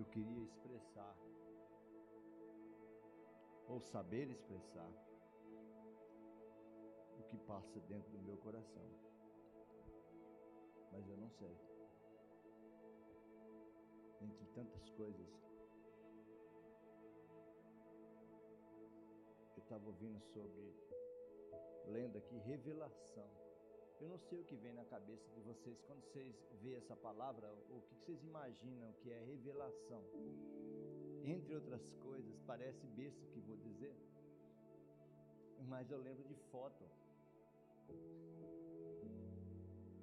eu queria expressar, ou saber expressar, o que passa dentro do meu coração. Mas eu não sei. Entre tantas coisas, eu estava ouvindo sobre, lendo aqui, revelação. Eu não sei o que vem na cabeça de vocês quando vocês veem essa palavra, o que vocês imaginam que é revelação. Entre outras coisas, parece besta o que vou dizer, mas eu lembro de foto.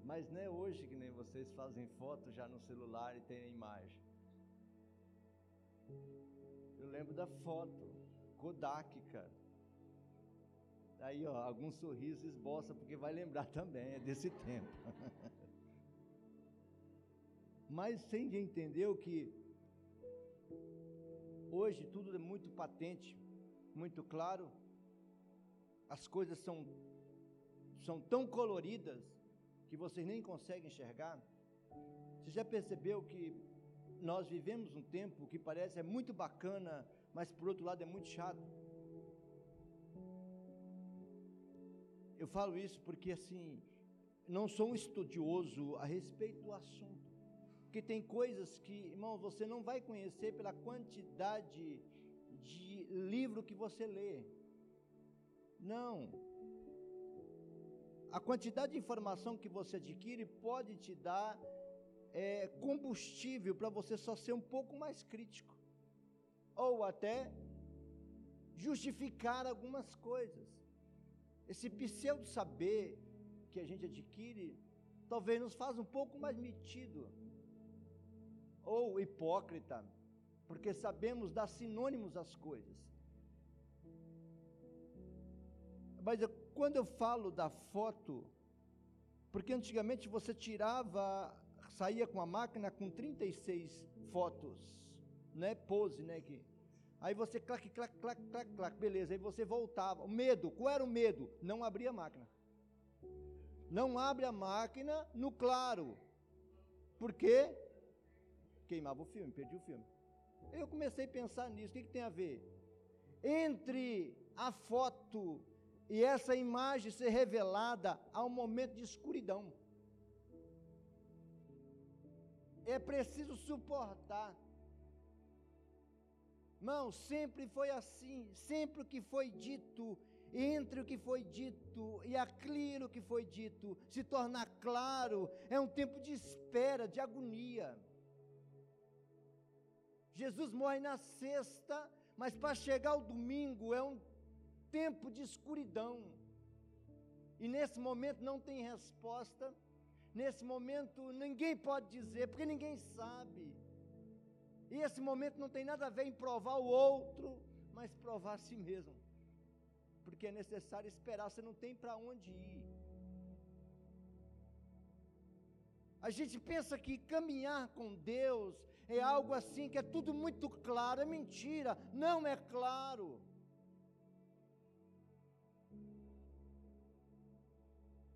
Mas não é hoje que nem vocês fazem foto já no celular e tem a imagem. Eu lembro da foto, Kodak, cara. Aí, ó, algum sorriso esboça, porque vai lembrar também, é desse tempo. Mas sem de entender que hoje tudo é muito patente, muito claro, as coisas são, são tão coloridas que vocês nem conseguem enxergar. Você já percebeu que nós vivemos um tempo que parece é muito bacana, mas por outro lado é muito chato? Eu falo isso porque assim, não sou um estudioso a respeito do assunto. Porque tem coisas que, irmão, você não vai conhecer pela quantidade de livro que você lê. Não. A quantidade de informação que você adquire pode te dar é, combustível para você só ser um pouco mais crítico. Ou até justificar algumas coisas. Esse pseudo saber que a gente adquire, talvez nos faz um pouco mais metido ou hipócrita, porque sabemos dar sinônimos às coisas. Mas eu, quando eu falo da foto, porque antigamente você tirava, saía com a máquina com 36 fotos, né? Pose, né? Que, Aí você clac, clac, clac, clac, clac, beleza. Aí você voltava. O medo, qual era o medo? Não abrir a máquina. Não abre a máquina no claro. Por quê? Queimava o filme, perdi o filme. Eu comecei a pensar nisso. O que, que tem a ver? Entre a foto e essa imagem ser revelada há um momento de escuridão. É preciso suportar Irmão, sempre foi assim, sempre o que foi dito, entre o que foi dito e aquilo que foi dito se tornar claro, é um tempo de espera, de agonia. Jesus morre na sexta, mas para chegar ao domingo é um tempo de escuridão. E nesse momento não tem resposta, nesse momento ninguém pode dizer, porque ninguém sabe. E esse momento não tem nada a ver em provar o outro, mas provar a si mesmo. Porque é necessário esperar, você não tem para onde ir. A gente pensa que caminhar com Deus é algo assim que é tudo muito claro, é mentira, não é claro.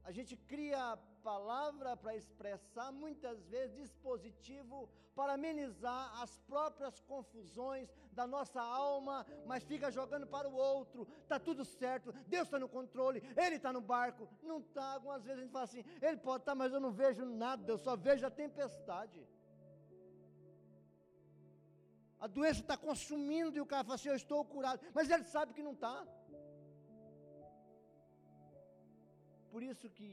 A gente cria palavra para expressar, muitas vezes dispositivo para amenizar as próprias confusões da nossa alma, mas fica jogando para o outro. Tá tudo certo, Deus está no controle, Ele está no barco. Não está. Algumas vezes a gente fala assim: Ele pode estar, tá, mas eu não vejo nada, eu só vejo a tempestade. A doença está consumindo e o cara fala assim: Eu estou curado, mas ele sabe que não está. Por isso que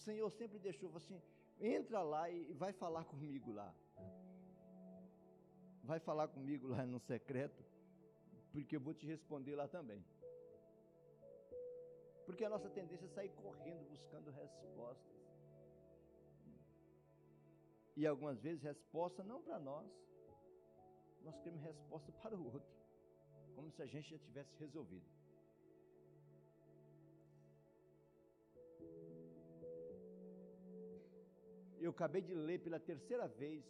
o Senhor sempre deixou assim: entra lá e vai falar comigo lá. Vai falar comigo lá no secreto, porque eu vou te responder lá também. Porque a nossa tendência é sair correndo buscando respostas. E algumas vezes resposta não para nós, nós queremos resposta para o outro, como se a gente já tivesse resolvido. Eu acabei de ler pela terceira vez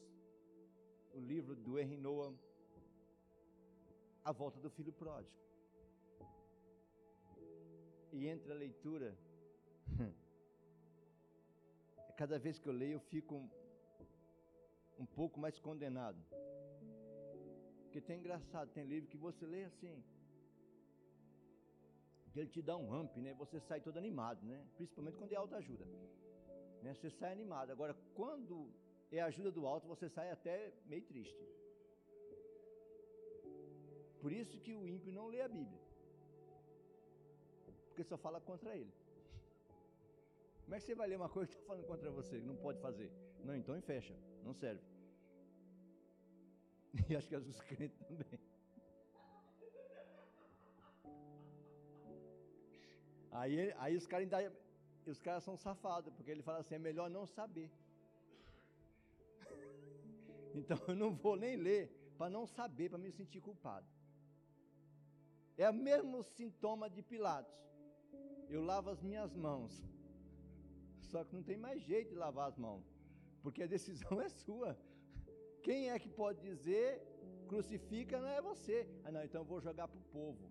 o livro do Henry Noah, A Volta do Filho Pródigo. E entre a leitura, cada vez que eu leio eu fico um, pouco mais condenado. Porque tem engraçado, tem livro que você lê assim, que ele te dá um ramp, né? Você sai todo animado, né? Principalmente quando é autoajuda. Né? Você sai animado. Agora, quando é ajuda do alto, você sai até meio triste. Por isso que o ímpio não lê a Bíblia. Porque só fala contra ele. Como é que você vai ler uma coisa que está falando contra você, não pode fazer? Não, então fecha, não serve. E acho que os crentes também. Aí, aí os caras ainda, os caras são safados, porque ele fala assim, é melhor não saber. Então eu não vou nem ler para não saber, para me sentir culpado. É o mesmo sintoma de Pilatos. Eu lavo as minhas mãos. Só que não tem mais jeito de lavar as mãos, porque a decisão é sua. Quem é que pode dizer crucifica não é você? Ah, não, então eu vou jogar para o povo.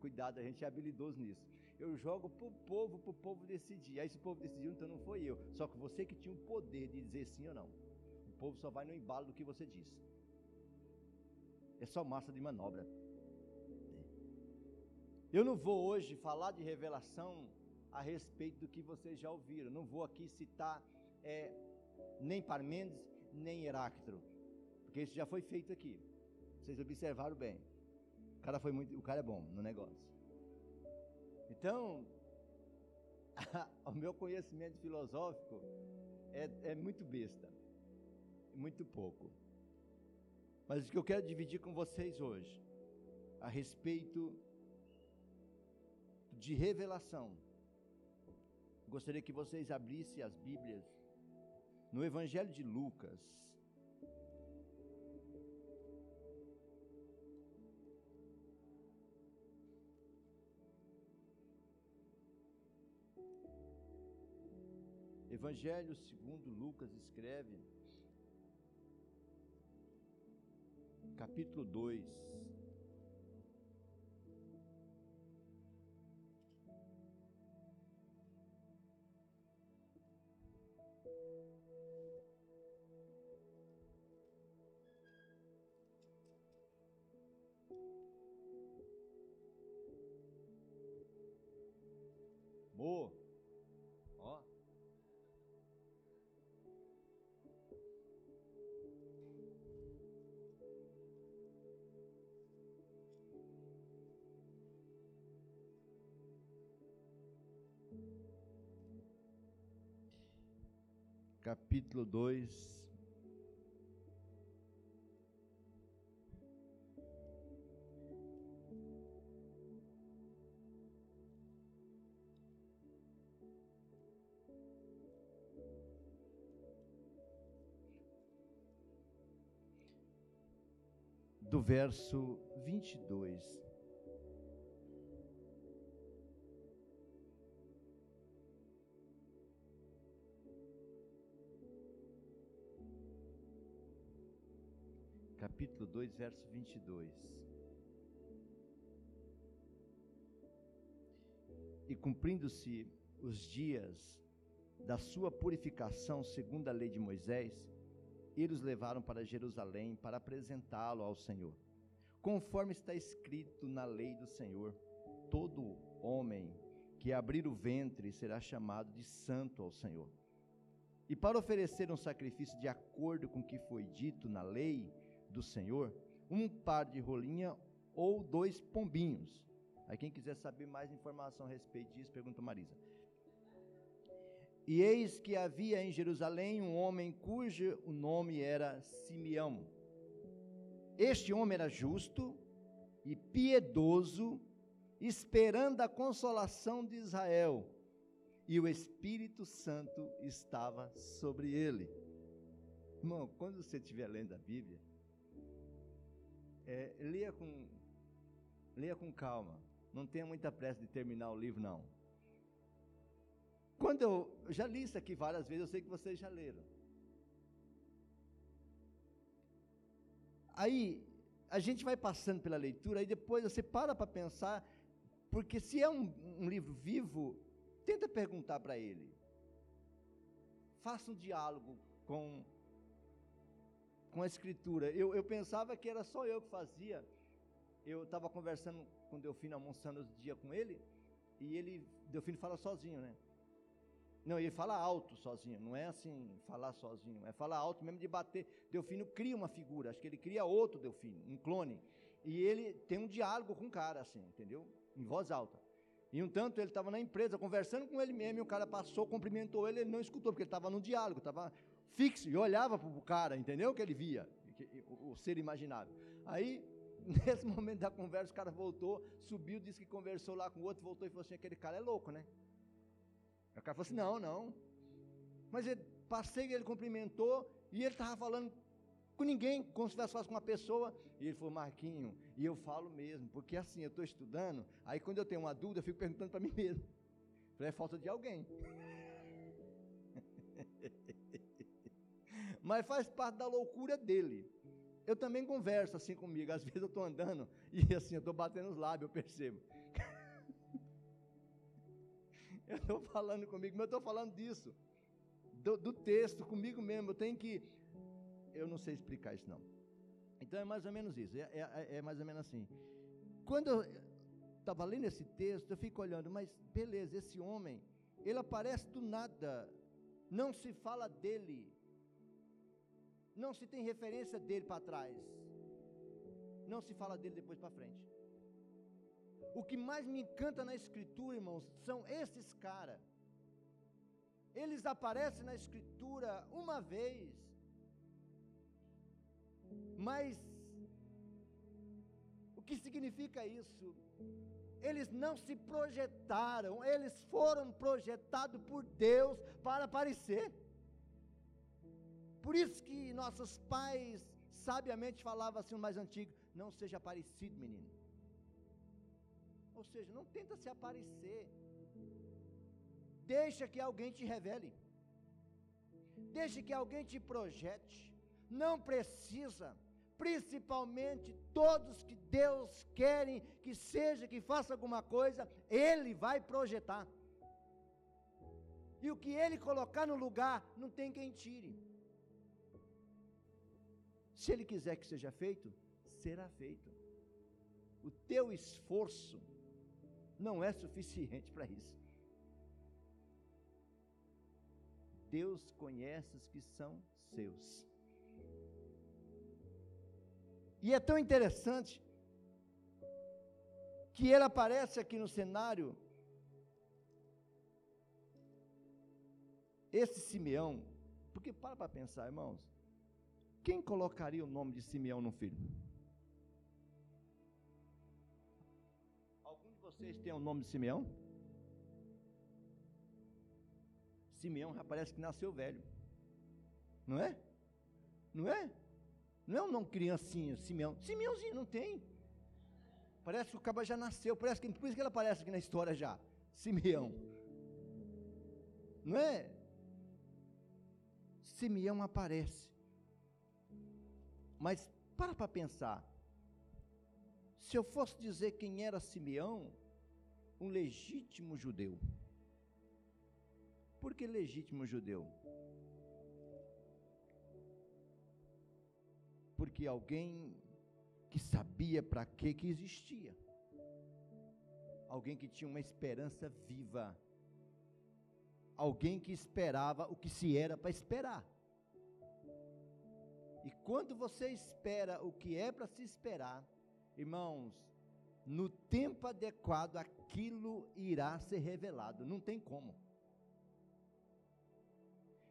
Cuidado, a gente é habilidoso nisso eu jogo para o povo, para o povo decidir. Aí se o povo decidiu, então não foi eu. Só que você que tinha o poder de dizer sim ou não. O povo só vai no embalo do que você diz. É só massa de manobra. Eu não vou hoje falar de revelação a respeito do que vocês já ouviram. Não vou aqui citar é, nem Parmendes, nem Heráclito. Porque isso já foi feito aqui. Vocês observaram bem. O cara, foi muito, o cara é bom no negócio. Então, o meu conhecimento filosófico é, é muito besta, muito pouco. Mas o que eu quero dividir com vocês hoje, a respeito de revelação, gostaria que vocês abrissem as Bíblias no Evangelho de Lucas, Evangelho segundo Lucas escreve, capítulo 2. Capítulo 2. Do verso 22 capítulo 2, verso 22. E cumprindo-se os dias da sua purificação segundo a lei de Moisés, eles levaram para Jerusalém para apresentá-lo ao Senhor. Conforme está escrito na lei do Senhor, todo homem que abrir o ventre será chamado de santo ao Senhor. E para oferecer um sacrifício de acordo com o que foi dito na lei, do Senhor, um par de rolinha ou dois pombinhos. Aí quem quiser saber mais informação a respeito disso, pergunta Marisa. E eis que havia em Jerusalém um homem cujo o nome era Simeão. Este homem era justo e piedoso, esperando a consolação de Israel, e o Espírito Santo estava sobre ele. Irmão, quando você estiver lendo a Bíblia, é, leia, com, leia com calma. Não tenha muita pressa de terminar o livro, não. Quando eu, já li isso aqui várias vezes, eu sei que vocês já leram. Aí, a gente vai passando pela leitura, aí depois você para para pensar, porque se é um, um livro vivo, tenta perguntar para ele. Faça um diálogo com com a escritura. Eu, eu pensava que era só eu que fazia. Eu estava conversando com o Delfino, almoçando os dias com ele, e ele, Delfino fala sozinho, né? Não, ele fala alto sozinho, não é assim falar sozinho, é falar alto mesmo de bater. Delfino cria uma figura, acho que ele cria outro Delfino, um clone. E ele tem um diálogo com o cara, assim, entendeu? Em voz alta. E um tanto ele estava na empresa conversando com ele mesmo, e o cara passou, cumprimentou ele, ele não escutou, porque ele estava no diálogo, estava fixo, e olhava para o cara, entendeu? Que ele via, o, o ser imaginável. Aí, nesse momento da conversa, o cara voltou, subiu, disse que conversou lá com o outro, voltou e falou assim: aquele cara é louco, né? O cara falou assim: não, não. Mas ele, passei, ele cumprimentou, e ele estava falando com ninguém, como se estivesse com uma pessoa. E ele falou, Marquinho, e eu falo mesmo, porque assim, eu estou estudando, aí quando eu tenho uma dúvida, eu fico perguntando para mim mesmo. Falei, é falta de alguém. Mas faz parte da loucura dele. Eu também converso assim comigo. Às vezes eu estou andando e assim, eu estou batendo os lábios, eu percebo. eu estou falando comigo, mas eu estou falando disso. Do, do texto, comigo mesmo. Eu tenho que eu não sei explicar isso não. Então é mais ou menos isso, é, é, é mais ou menos assim. Quando eu estava lendo esse texto, eu fico olhando, mas beleza, esse homem, ele aparece do nada, não se fala dele, não se tem referência dele para trás, não se fala dele depois para frente. O que mais me encanta na Escritura, irmãos, são esses caras. Eles aparecem na Escritura uma vez, mas o que significa isso? Eles não se projetaram, eles foram projetados por Deus para aparecer. Por isso que nossos pais sabiamente falavam assim, o mais antigo, não seja parecido, menino. Ou seja, não tenta se aparecer. Deixa que alguém te revele. Deixa que alguém te projete. Não precisa principalmente todos que Deus querem que seja, que faça alguma coisa, Ele vai projetar. E o que Ele colocar no lugar, não tem quem tire. Se Ele quiser que seja feito, será feito. O teu esforço não é suficiente para isso. Deus conhece os que são seus. E é tão interessante que ele aparece aqui no cenário. Esse Simeão, porque para para pensar, irmãos, quem colocaria o nome de Simeão no filho? Algum de vocês tem o nome de Simeão? Simeão já parece que nasceu velho, não é? Não é? Não é um nome criancinha, Simeão. Simeãozinho não tem. Parece que o caba já nasceu. Parece que, por isso que ele aparece aqui na história já. Simeão. Não é? Simeão aparece. Mas para para pensar. Se eu fosse dizer quem era Simeão, um legítimo judeu. Por que legítimo judeu? porque alguém que sabia para que que existia. Alguém que tinha uma esperança viva. Alguém que esperava o que se era para esperar. E quando você espera o que é para se esperar, irmãos, no tempo adequado aquilo irá ser revelado, não tem como.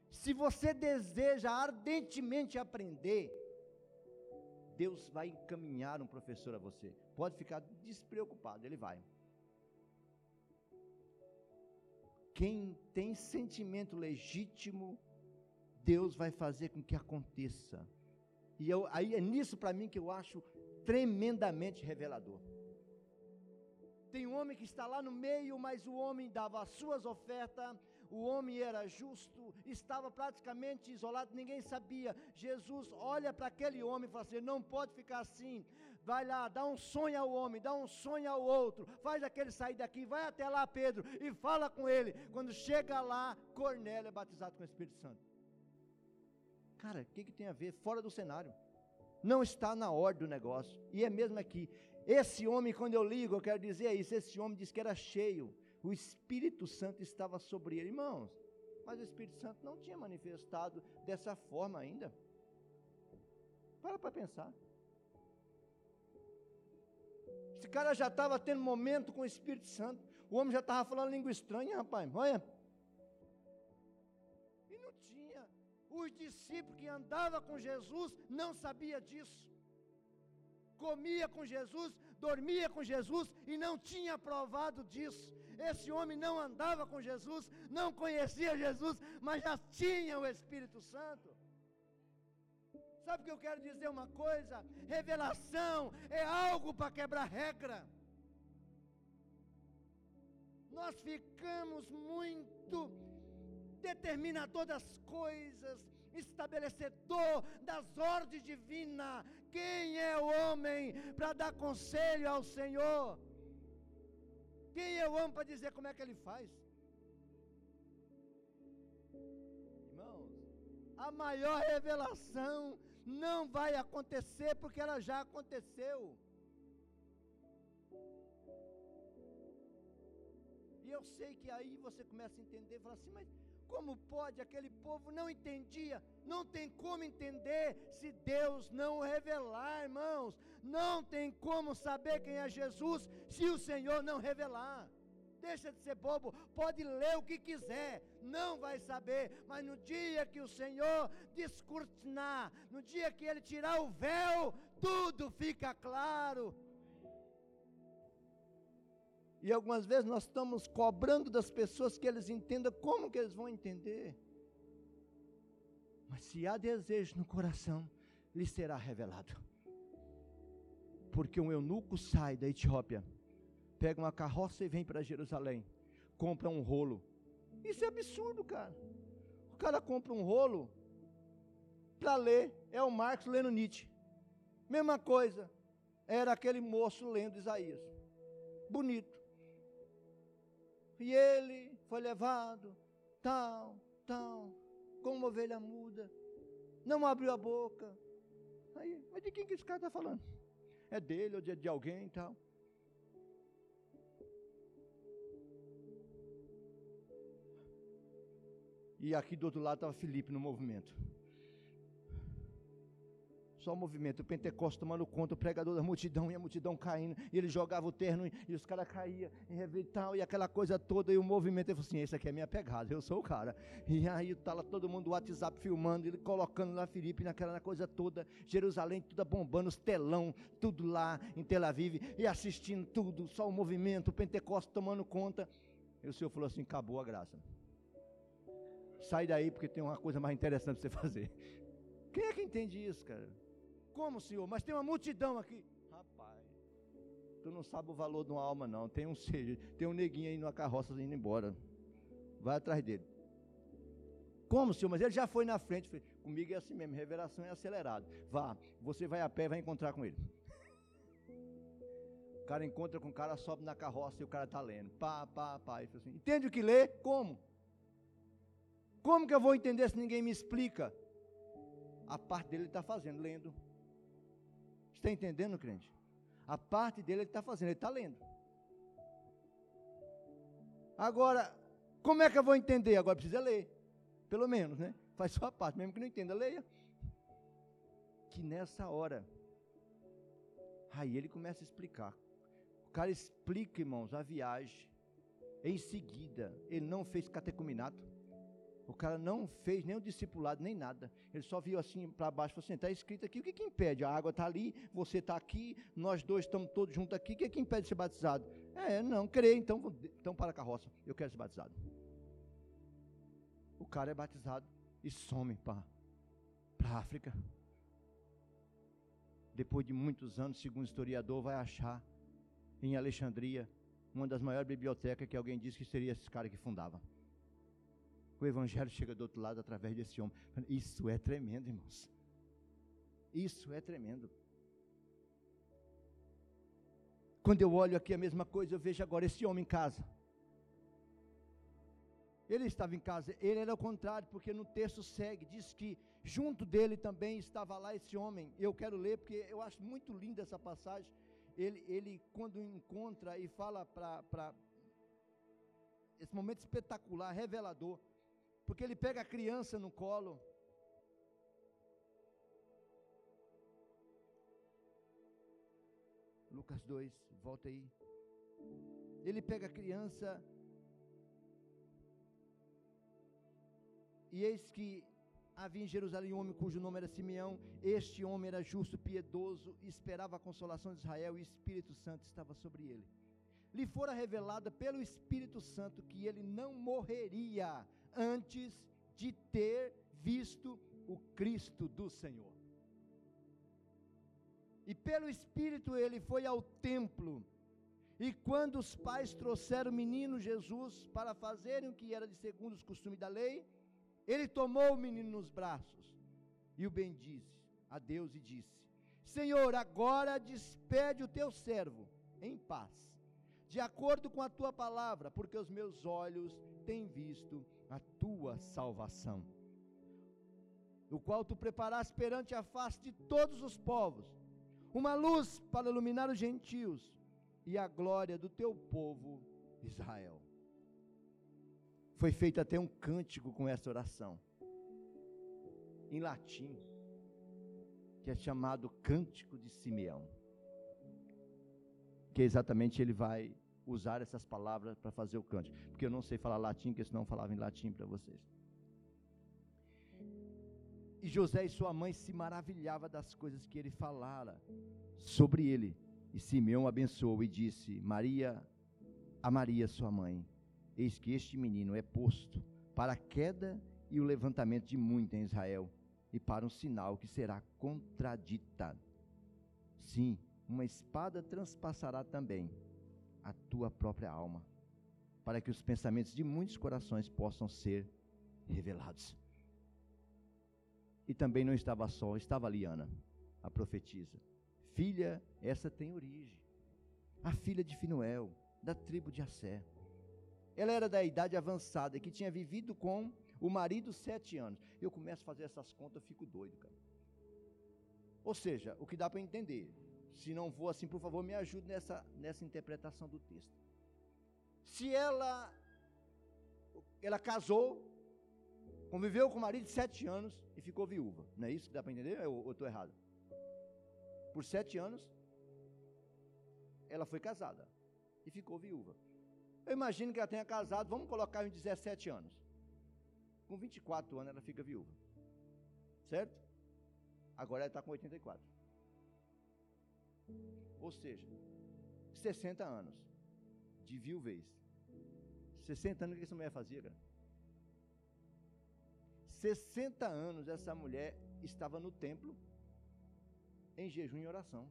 Se você deseja ardentemente aprender, Deus vai encaminhar um professor a você. Pode ficar despreocupado, ele vai. Quem tem sentimento legítimo, Deus vai fazer com que aconteça. E eu, aí é nisso para mim que eu acho tremendamente revelador. Tem um homem que está lá no meio, mas o homem dava as suas ofertas, o homem era justo, estava praticamente isolado, ninguém sabia. Jesus olha para aquele homem e fala assim: não pode ficar assim. Vai lá, dá um sonho ao homem, dá um sonho ao outro, faz aquele sair daqui, vai até lá, Pedro, e fala com ele. Quando chega lá, Cornélio é batizado com o Espírito Santo. Cara, o que, que tem a ver? Fora do cenário. Não está na ordem do negócio. E é mesmo aqui. Esse homem, quando eu ligo, eu quero dizer isso. Esse homem disse que era cheio. O Espírito Santo estava sobre ele. Irmãos, mas o Espírito Santo não tinha manifestado dessa forma ainda. Para para pensar. Esse cara já estava tendo momento com o Espírito Santo. O homem já estava falando língua estranha, rapaz. Olha. Os discípulos que andavam com Jesus não sabia disso. Comia com Jesus, dormia com Jesus e não tinha provado disso. Esse homem não andava com Jesus, não conhecia Jesus, mas já tinha o Espírito Santo. Sabe o que eu quero dizer uma coisa? Revelação é algo para quebrar regra. Nós ficamos muito determinador das coisas, estabelecedor das ordens divinas. Quem é o homem para dar conselho ao Senhor? Quem é o homem para dizer como é que ele faz? Irmãos, a maior revelação não vai acontecer porque ela já aconteceu. E eu sei que aí você começa a entender, fala assim, mas como pode? Aquele povo não entendia, não tem como entender se Deus não revelar, irmãos. Não tem como saber quem é Jesus se o Senhor não revelar deixa de ser bobo, pode ler o que quiser, não vai saber, mas no dia que o Senhor descortinar, no dia que Ele tirar o véu, tudo fica claro. E algumas vezes nós estamos cobrando das pessoas que eles entendam como que eles vão entender. Mas se há desejo no coração, lhe será revelado. Porque um eunuco sai da Etiópia pega uma carroça e vem para Jerusalém, compra um rolo. Isso é absurdo, cara. O cara compra um rolo para ler, é o Marcos lendo Nietzsche. Mesma coisa, era aquele moço lendo Isaías. Bonito. E ele foi levado, tal, tal, como ovelha muda, não abriu a boca. Aí, mas de quem que esse cara está falando? É dele ou de, de alguém e tal. E aqui do outro lado estava Felipe no movimento. Só o movimento, o Pentecostes tomando conta, o pregador da multidão e a multidão caindo, e ele jogava o terno e os caras caíam e tal, e aquela coisa toda, e o movimento, ele falou assim: esse aqui é minha pegada, eu sou o cara. E aí tá lá todo mundo, o WhatsApp filmando, ele colocando lá Felipe naquela coisa toda, Jerusalém toda bombando, os telão, tudo lá em Tel Aviv, e assistindo tudo, só o movimento, o Pentecostes tomando conta. E o Senhor falou assim: acabou a graça sai daí porque tem uma coisa mais interessante para você fazer. Quem é que entende isso, cara? Como, senhor? Mas tem uma multidão aqui. Rapaz, tu não sabe o valor de uma alma, não. Tem um seja, tem um neguinho aí numa carroça indo embora. Vai atrás dele. Como, senhor? Mas ele já foi na frente. Falei, Comigo é assim mesmo, revelação é acelerado. Vá, você vai a pé e vai encontrar com ele. O cara encontra com o cara, sobe na carroça e o cara está lendo. Pá, pá, pá. E assim, Entende o que lê? Como? Como que eu vou entender se ninguém me explica? A parte dele ele está fazendo, lendo. Está entendendo, crente? A parte dele ele está fazendo, ele está lendo. Agora, como é que eu vou entender? Agora precisa ler. Pelo menos, né? Faz sua parte, mesmo que não entenda, leia. Que nessa hora, aí ele começa a explicar. O cara explica, irmãos, a viagem. Em seguida, ele não fez catecuminato. O cara não fez nem o discipulado, nem nada. Ele só viu assim para baixo, falou assim, está escrito aqui, o que, que impede? A água está ali, você está aqui, nós dois estamos todos juntos aqui, o que, que impede de ser batizado? É, não, creio, então, então para a carroça, eu quero ser batizado. O cara é batizado e some para a África. Depois de muitos anos, segundo o historiador, vai achar em Alexandria uma das maiores bibliotecas que alguém disse que seria esse cara que fundava. O Evangelho chega do outro lado através desse homem. Isso é tremendo, irmãos. Isso é tremendo. Quando eu olho aqui a mesma coisa, eu vejo agora esse homem em casa. Ele estava em casa, ele era o contrário, porque no texto segue, diz que junto dele também estava lá esse homem. Eu quero ler porque eu acho muito linda essa passagem. Ele, ele quando encontra e fala para esse momento espetacular, revelador, porque ele pega a criança no colo. Lucas 2, volta aí. Ele pega a criança E eis que havia em Jerusalém um homem cujo nome era Simeão. Este homem era justo, piedoso, esperava a consolação de Israel e o Espírito Santo estava sobre ele. Lhe fora revelada pelo Espírito Santo que ele não morreria antes de ter visto o Cristo do Senhor. E pelo Espírito ele foi ao templo. E quando os pais trouxeram o menino Jesus para fazerem o que era de segundo os costumes da lei, ele tomou o menino nos braços e o bendisse a Deus e disse: Senhor, agora despede o teu servo em paz, de acordo com a tua palavra, porque os meus olhos têm visto a tua salvação, o qual tu preparaste perante a face de todos os povos, uma luz para iluminar os gentios e a glória do teu povo Israel. Foi feito até um cântico com essa oração, em latim, que é chamado Cântico de Simeão. Que exatamente ele vai usar essas palavras para fazer o cântico. Porque eu não sei falar latim, porque senão eu falava em latim para vocês. E José e sua mãe se maravilhavam das coisas que ele falara sobre ele. E Simeão abençoou e disse: Maria, a Maria, sua mãe, Eis que este menino é posto para a queda e o levantamento de muito em Israel, e para um sinal que será contraditado. Sim, uma espada transpassará também a tua própria alma, para que os pensamentos de muitos corações possam ser revelados. E também não estava só, estava Liana, a profetisa. Filha, essa tem origem. A filha de Finuel, da tribo de Assé. Ela era da idade avançada, que tinha vivido com o marido sete anos. Eu começo a fazer essas contas, eu fico doido, cara. Ou seja, o que dá para entender. Se não for assim, por favor, me ajude nessa, nessa interpretação do texto. Se ela, ela casou, conviveu com o marido sete anos e ficou viúva. Não é isso que dá para entender? Ou estou errado? Por sete anos, ela foi casada e ficou viúva. Eu imagino que ela tenha casado, vamos colocar em 17 anos. Com 24 anos ela fica viúva. Certo? Agora ela está com 84. Ou seja, 60 anos de viuvez. 60 anos que essa mulher fazia, cara? 60 anos essa mulher estava no templo em jejum e oração.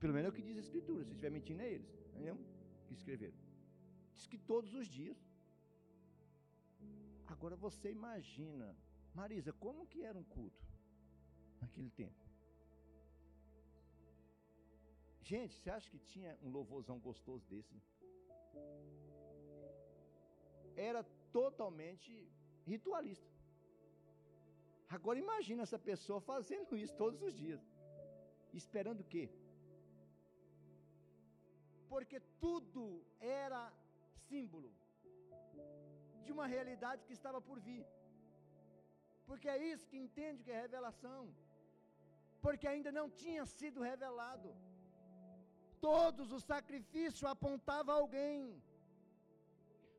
Pelo menos é o que diz a Escritura. Se estiver mentindo, é eles. Entendeu? Que escreveram. Diz que todos os dias. Agora você imagina, Marisa, como que era um culto naquele tempo? Gente, você acha que tinha um louvorzão gostoso desse? Era totalmente ritualista. Agora imagina essa pessoa fazendo isso todos os dias. Esperando o quê? porque tudo era símbolo de uma realidade que estava por vir. Porque é isso que entende que é revelação. Porque ainda não tinha sido revelado. Todos os sacrifícios apontavam alguém.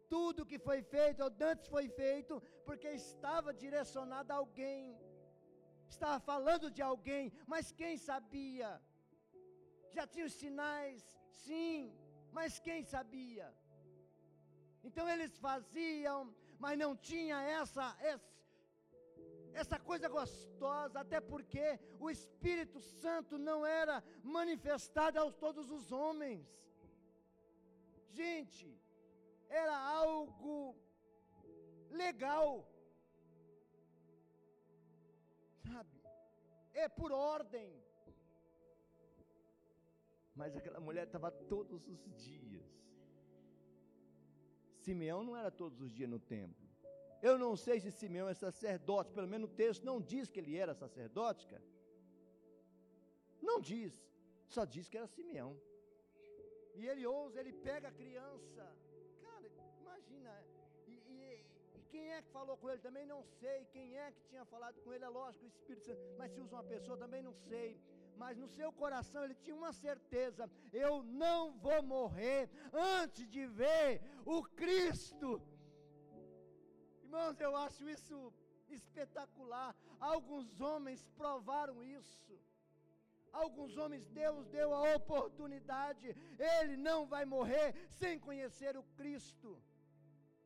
Tudo que foi feito, ou antes foi feito, porque estava direcionado a alguém. Estava falando de alguém, mas quem sabia? Já tinha os sinais, Sim, mas quem sabia? Então eles faziam, mas não tinha essa, essa essa coisa gostosa, até porque o Espírito Santo não era manifestado a todos os homens. Gente, era algo legal. Sabe? É por ordem. Mas aquela mulher estava todos os dias Simeão não era todos os dias no templo. Eu não sei se Simeão é sacerdote, pelo menos o texto não diz que ele era sacerdote, cara. Não diz, só diz que era Simeão. E ele ousa, ele pega a criança. Cara, imagina. E, e, e, quem é que falou com ele também não sei. Quem é que tinha falado com ele, é lógico, o Espírito Santo. Mas se usa uma pessoa também não sei. Mas no seu coração ele tinha uma certeza: eu não vou morrer antes de ver o Cristo. Irmãos, eu acho isso espetacular. Alguns homens provaram isso. Alguns homens Deus deu a oportunidade, ele não vai morrer sem conhecer o Cristo.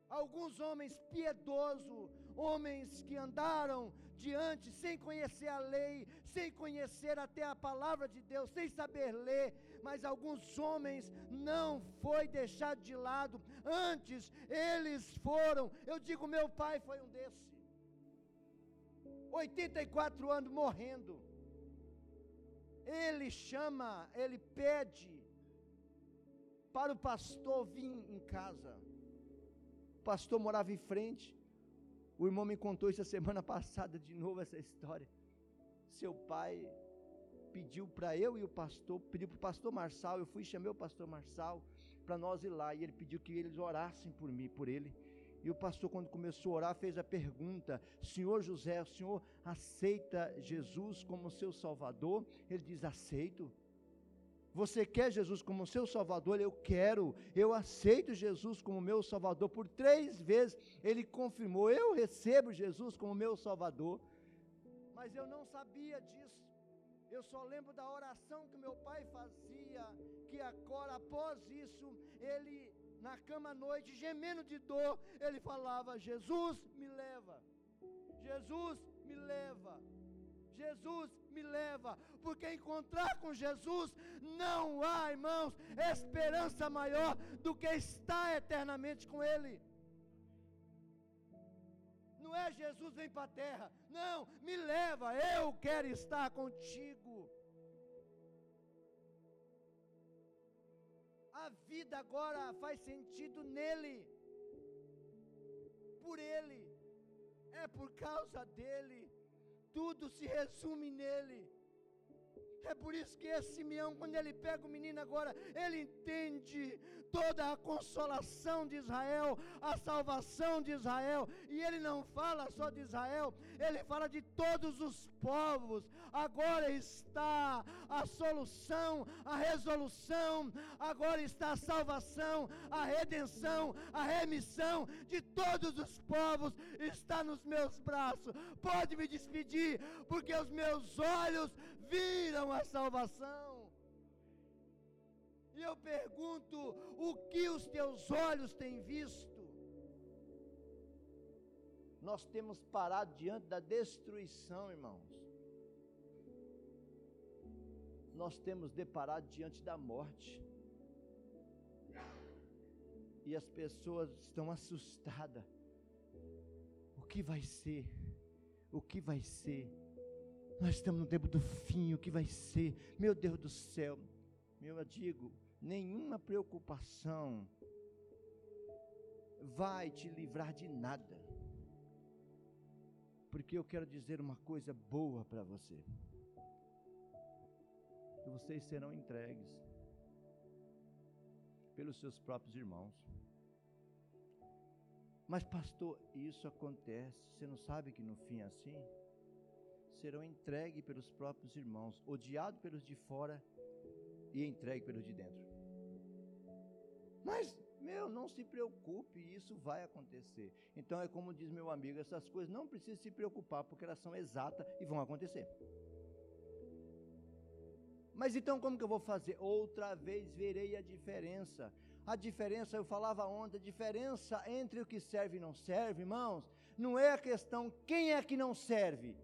Alguns homens piedosos, homens que andaram diante sem conhecer a lei, sem conhecer até a palavra de Deus, sem saber ler, mas alguns homens não foi deixado de lado. Antes eles foram. Eu digo, meu pai foi um desses. 84 anos morrendo ele chama, ele pede para o pastor vir em casa. O pastor morava em frente. O irmão me contou isso a semana passada de novo essa história. Seu pai pediu para eu e o pastor, pediu para o pastor Marçal, eu fui e chamei o pastor Marçal para nós ir lá e ele pediu que eles orassem por mim, por ele. E o pastor, quando começou a orar, fez a pergunta: Senhor José, o senhor aceita Jesus como seu Salvador? Ele diz: Aceito. Você quer Jesus como seu Salvador? Eu quero. Eu aceito Jesus como meu Salvador. Por três vezes ele confirmou: Eu recebo Jesus como meu Salvador. Mas eu não sabia disso. Eu só lembro da oração que meu pai fazia, que agora, após isso, ele na cama à noite, gemendo de dor, ele falava: Jesus me leva, Jesus me leva, Jesus me leva, porque encontrar com Jesus não há, irmãos, esperança maior do que estar eternamente com Ele. Não é Jesus vem para a terra, não, me leva, eu quero estar contigo. A vida agora faz sentido nele, por ele, é por causa dele, tudo se resume nele. É por isso que esse Simeão, quando ele pega o menino agora, ele entende toda a consolação de Israel, a salvação de Israel. E ele não fala só de Israel, ele fala de todos os povos. Agora está a solução, a resolução, agora está a salvação, a redenção, a remissão de todos os povos está nos meus braços. Pode me despedir, porque os meus olhos viram a salvação. E eu pergunto: o que os teus olhos têm visto? Nós temos parado diante da destruição, irmãos. Nós temos deparado diante da morte. E as pessoas estão assustadas. O que vai ser? O que vai ser? Nós estamos no tempo do fim, o que vai ser? Meu Deus do céu. Meu amigo, nenhuma preocupação vai te livrar de nada. Porque eu quero dizer uma coisa boa para você. Vocês serão entregues pelos seus próprios irmãos. Mas, pastor, isso acontece. Você não sabe que no fim é assim? Serão entregues pelos próprios irmãos, odiados pelos de fora e entregue pelo de dentro. Mas, meu, não se preocupe, isso vai acontecer. Então é como diz meu amigo, essas coisas não precisa se preocupar, porque elas são exatas e vão acontecer. Mas então como que eu vou fazer? Outra vez verei a diferença. A diferença, eu falava ontem, a diferença entre o que serve e não serve, irmãos, não é a questão quem é que não serve.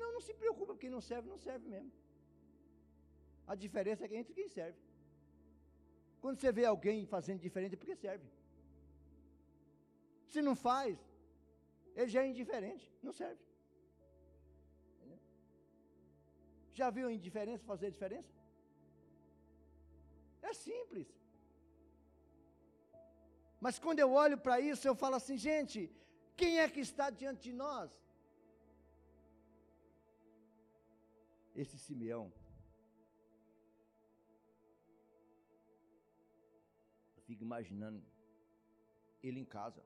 Não, não se preocupa, quem não serve, não serve mesmo. A diferença é entre quem serve. Quando você vê alguém fazendo diferente, é porque serve. Se não faz, ele já é indiferente, não serve. Já viu a indiferença fazer diferença? É simples. Mas quando eu olho para isso, eu falo assim, gente, quem é que está diante de nós? Esse Simeão. Eu fico imaginando ele em casa,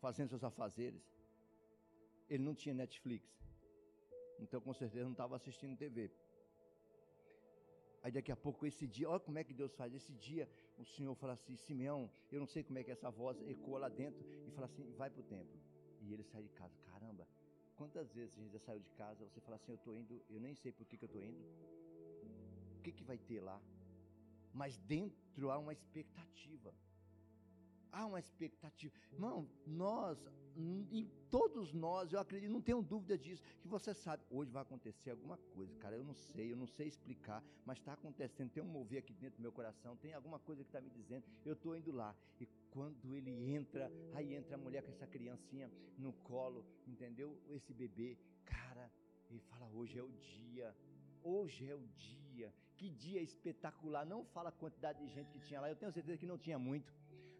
fazendo seus afazeres. Ele não tinha Netflix. Então, com certeza, não estava assistindo TV. Aí daqui a pouco, esse dia, olha como é que Deus faz. Esse dia, o Senhor fala assim: Simeão, eu não sei como é que essa voz ecoa lá dentro, e fala assim: vai para o templo. E ele sai de casa. Caramba, quantas vezes a gente já saiu de casa, você fala assim: eu estou indo, eu nem sei por que, que eu estou indo. O que, que vai ter lá? Mas dentro há uma expectativa. Há uma expectativa. Irmão, nós, e todos nós, eu acredito, não tenho dúvida disso, que você sabe, hoje vai acontecer alguma coisa, cara, eu não sei, eu não sei explicar, mas está acontecendo, tem um mover aqui dentro do meu coração, tem alguma coisa que está me dizendo, eu estou indo lá. E quando ele entra, aí entra a mulher com essa criancinha no colo, entendeu? Esse bebê, cara, ele fala, hoje é o dia, hoje é o dia, que dia espetacular, não fala a quantidade de gente que tinha lá, eu tenho certeza que não tinha muito,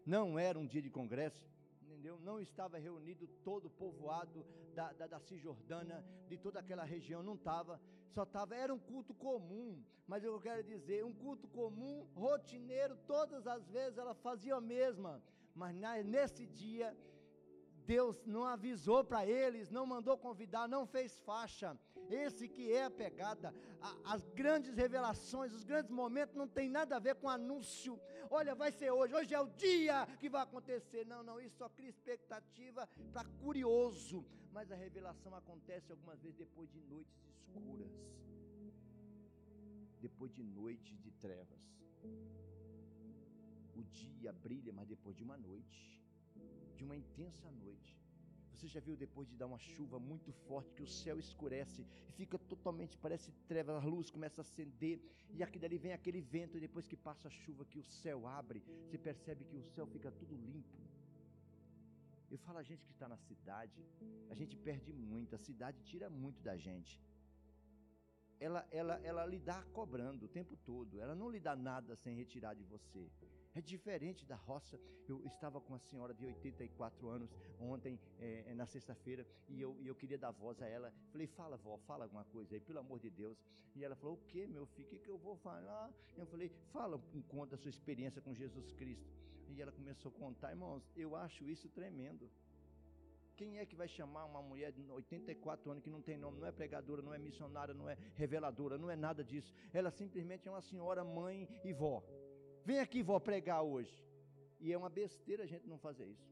não era um dia de congresso, entendeu? Não estava reunido todo o povoado da, da, da Cisjordânia, de toda aquela região, não estava, só estava, era um culto comum, mas eu quero dizer, um culto comum, rotineiro, todas as vezes ela fazia a mesma, mas na, nesse dia, Deus não avisou para eles, não mandou convidar, não fez faixa, esse que é a pegada. A, as grandes revelações, os grandes momentos não tem nada a ver com anúncio. Olha, vai ser hoje, hoje é o dia que vai acontecer. Não, não, isso só cria expectativa para curioso. Mas a revelação acontece algumas vezes depois de noites escuras. Depois de noites de trevas. O dia brilha, mas depois de uma noite, de uma intensa noite. Você já viu depois de dar uma chuva muito forte que o céu escurece e fica totalmente, parece trevas, a luz começa a acender e aqui dali vem aquele vento e depois que passa a chuva que o céu abre, você percebe que o céu fica tudo limpo. Eu falo a gente que está na cidade, a gente perde muito, a cidade tira muito da gente. Ela, ela, ela lhe dá cobrando o tempo todo, ela não lhe dá nada sem retirar de você. É diferente da roça. Eu estava com uma senhora de 84 anos ontem, é, na sexta-feira, e eu, e eu queria dar voz a ela. Falei, fala, vó, fala alguma coisa aí, pelo amor de Deus. E ela falou, o que, meu filho? O que, que eu vou falar? Eu falei, fala conta da sua experiência com Jesus Cristo. E ela começou a contar, irmãos, eu acho isso tremendo. Quem é que vai chamar uma mulher de 84 anos que não tem nome, não é pregadora, não é missionária, não é reveladora, não é nada disso. Ela simplesmente é uma senhora, mãe e vó. Vem aqui, vou pregar hoje. E é uma besteira a gente não fazer isso.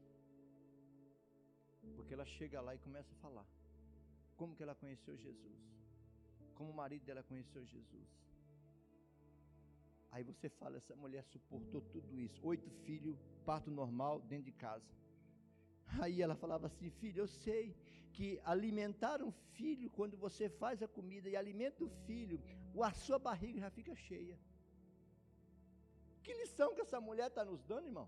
Porque ela chega lá e começa a falar. Como que ela conheceu Jesus? Como o marido dela conheceu Jesus? Aí você fala, essa mulher suportou tudo isso. Oito filhos, parto normal, dentro de casa. Aí ela falava assim: Filho, eu sei que alimentar um filho, quando você faz a comida e alimenta o filho, a sua barriga já fica cheia. Que lição que essa mulher está nos dando, irmãos?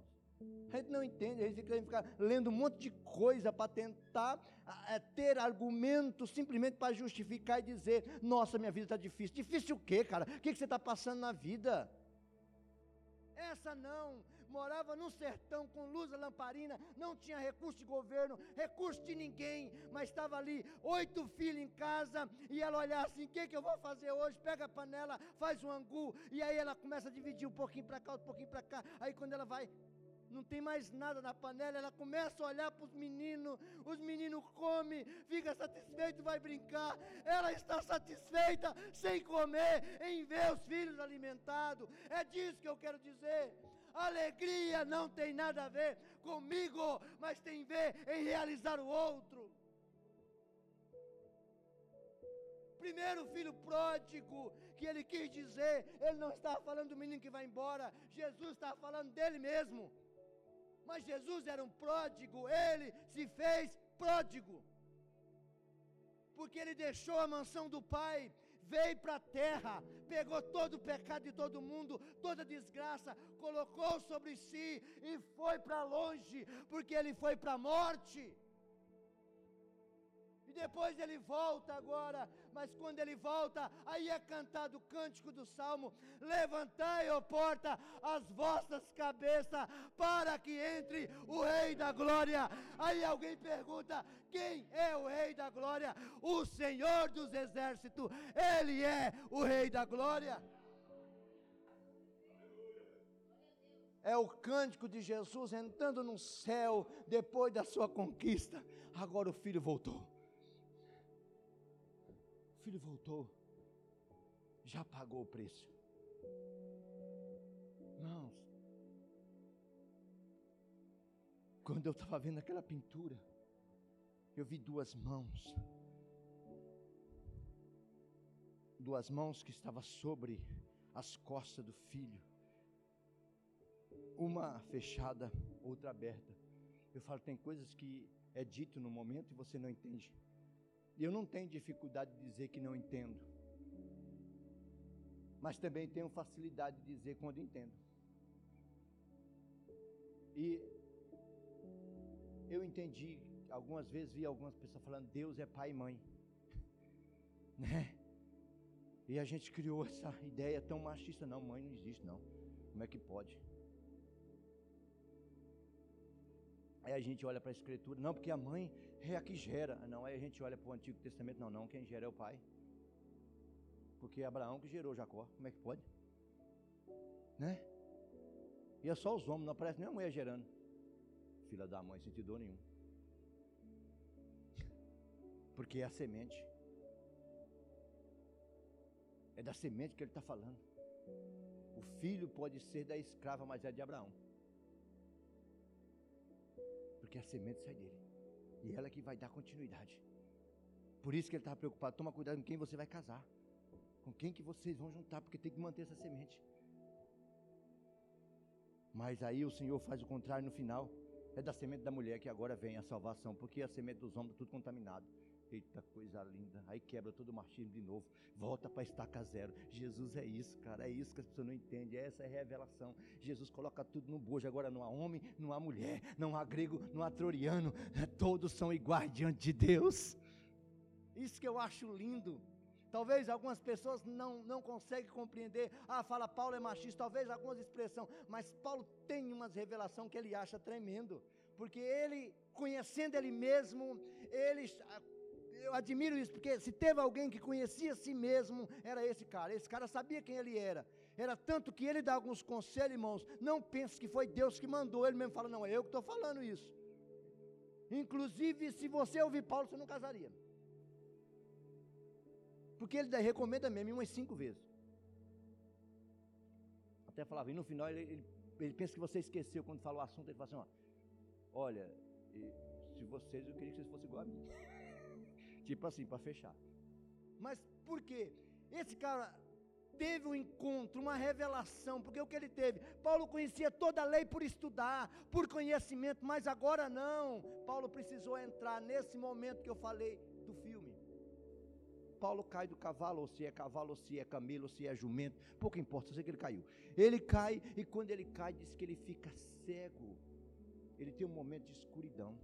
A gente não entende, a gente fica, lendo um monte de coisa para tentar é, ter argumento simplesmente para justificar e dizer: Nossa, minha vida está difícil. Difícil o quê, cara? O que, que você está passando na vida? Essa não, morava num sertão com luz a lamparina, não tinha recurso de governo, recurso de ninguém, mas estava ali, oito filhos em casa, e ela olhar assim: o que, que eu vou fazer hoje? Pega a panela, faz um angu, e aí ela começa a dividir um pouquinho para cá, um pouquinho para cá, aí quando ela vai não tem mais nada na panela, ela começa a olhar para os meninos, os meninos comem, fica satisfeito, vai brincar, ela está satisfeita sem comer, em ver os filhos alimentados, é disso que eu quero dizer. Alegria não tem nada a ver comigo, mas tem a ver em realizar o outro. Primeiro filho pródigo, que ele quis dizer, ele não estava falando do menino que vai embora, Jesus estava falando dele mesmo. Mas Jesus era um pródigo, ele se fez pródigo. Porque ele deixou a mansão do pai, veio para a terra, pegou todo o pecado de todo mundo, toda desgraça, colocou sobre si e foi para longe, porque ele foi para a morte. E depois ele volta agora, mas quando ele volta, aí é cantado o cântico do salmo: Levantai, ó porta, as vossas cabeças, para que entre o Rei da Glória. Aí alguém pergunta: quem é o Rei da Glória? O Senhor dos Exércitos, Ele é o Rei da Glória. É o cântico de Jesus entrando no céu depois da sua conquista. Agora o filho voltou filho voltou, já pagou o preço. Irmãos, quando eu estava vendo aquela pintura, eu vi duas mãos, duas mãos que estavam sobre as costas do filho, uma fechada, outra aberta. Eu falo, tem coisas que é dito no momento e você não entende. E eu não tenho dificuldade de dizer que não entendo. Mas também tenho facilidade de dizer quando entendo. E eu entendi, algumas vezes vi algumas pessoas falando, Deus é pai e mãe. Né? E a gente criou essa ideia tão machista, não, mãe não existe não. Como é que pode? Aí a gente olha para a escritura, não, porque a mãe é a que gera. Não, aí a gente olha para o Antigo Testamento, não, não, quem gera é o pai. Porque é Abraão que gerou Jacó. Como é que pode? Né? E é só os homens, não aparece nem a mulher gerando. Filha da mãe, sem dor nenhum. Porque é a semente. É da semente que ele está falando. O filho pode ser da escrava, mas é de Abraão. Porque a semente sai dele. E ela que vai dar continuidade. Por isso que ele estava preocupado. Toma cuidado com quem você vai casar. Com quem que vocês vão juntar, porque tem que manter essa semente. Mas aí o Senhor faz o contrário no final. É da semente da mulher que agora vem a salvação, porque a semente dos homens tudo contaminado. Eita coisa linda. Aí quebra todo o machismo de novo. Volta para estaca zero. Jesus é isso, cara. É isso que as pessoas não entendem. Essa é a revelação. Jesus coloca tudo no bojo. Agora não há homem, não há mulher, não há grego, não há troiano. Todos são iguais diante de Deus. Isso que eu acho lindo. Talvez algumas pessoas não, não conseguem compreender. Ah, fala Paulo é machista. Talvez algumas expressões. Mas Paulo tem umas revelação que ele acha tremendo. Porque ele, conhecendo ele mesmo, ele eu admiro isso, porque se teve alguém que conhecia a si mesmo, era esse cara. Esse cara sabia quem ele era. Era tanto que ele dá alguns conselhos, irmãos. Não pense que foi Deus que mandou. Ele mesmo fala, não, é eu que estou falando isso. Inclusive, se você ouvir Paulo, você não casaria. Porque ele recomenda mesmo umas cinco vezes. Até falava, e no final ele, ele, ele pensa que você esqueceu quando falou o assunto, ele fala assim, ó, olha, se vocês, eu queria que vocês fossem igual a mim. Tipo assim, para fechar. Mas por quê? Esse cara teve um encontro, uma revelação, porque o que ele teve? Paulo conhecia toda a lei por estudar, por conhecimento, mas agora não. Paulo precisou entrar nesse momento que eu falei do filme. Paulo cai do cavalo, ou se é cavalo, ou se é camelo, ou se é jumento, pouco importa, só sei que ele caiu. Ele cai, e quando ele cai, diz que ele fica cego. Ele tem um momento de escuridão.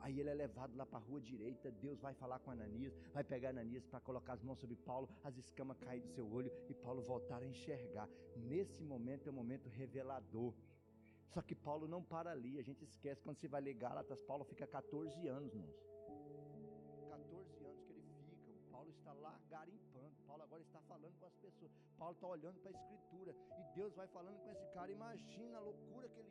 Aí ele é levado lá para a rua direita. Deus vai falar com Ananias, vai pegar Ananias para colocar as mãos sobre Paulo, as escamas caem do seu olho e Paulo voltar a enxergar. Nesse momento é um momento revelador. Só que Paulo não para ali, a gente esquece quando você vai ler Gálatas, Paulo fica 14 anos, irmãos. 14 anos que ele fica. Paulo está lá garimpando. Paulo agora está falando com as pessoas. Paulo está olhando para a escritura e Deus vai falando com esse cara. Imagina a loucura que ele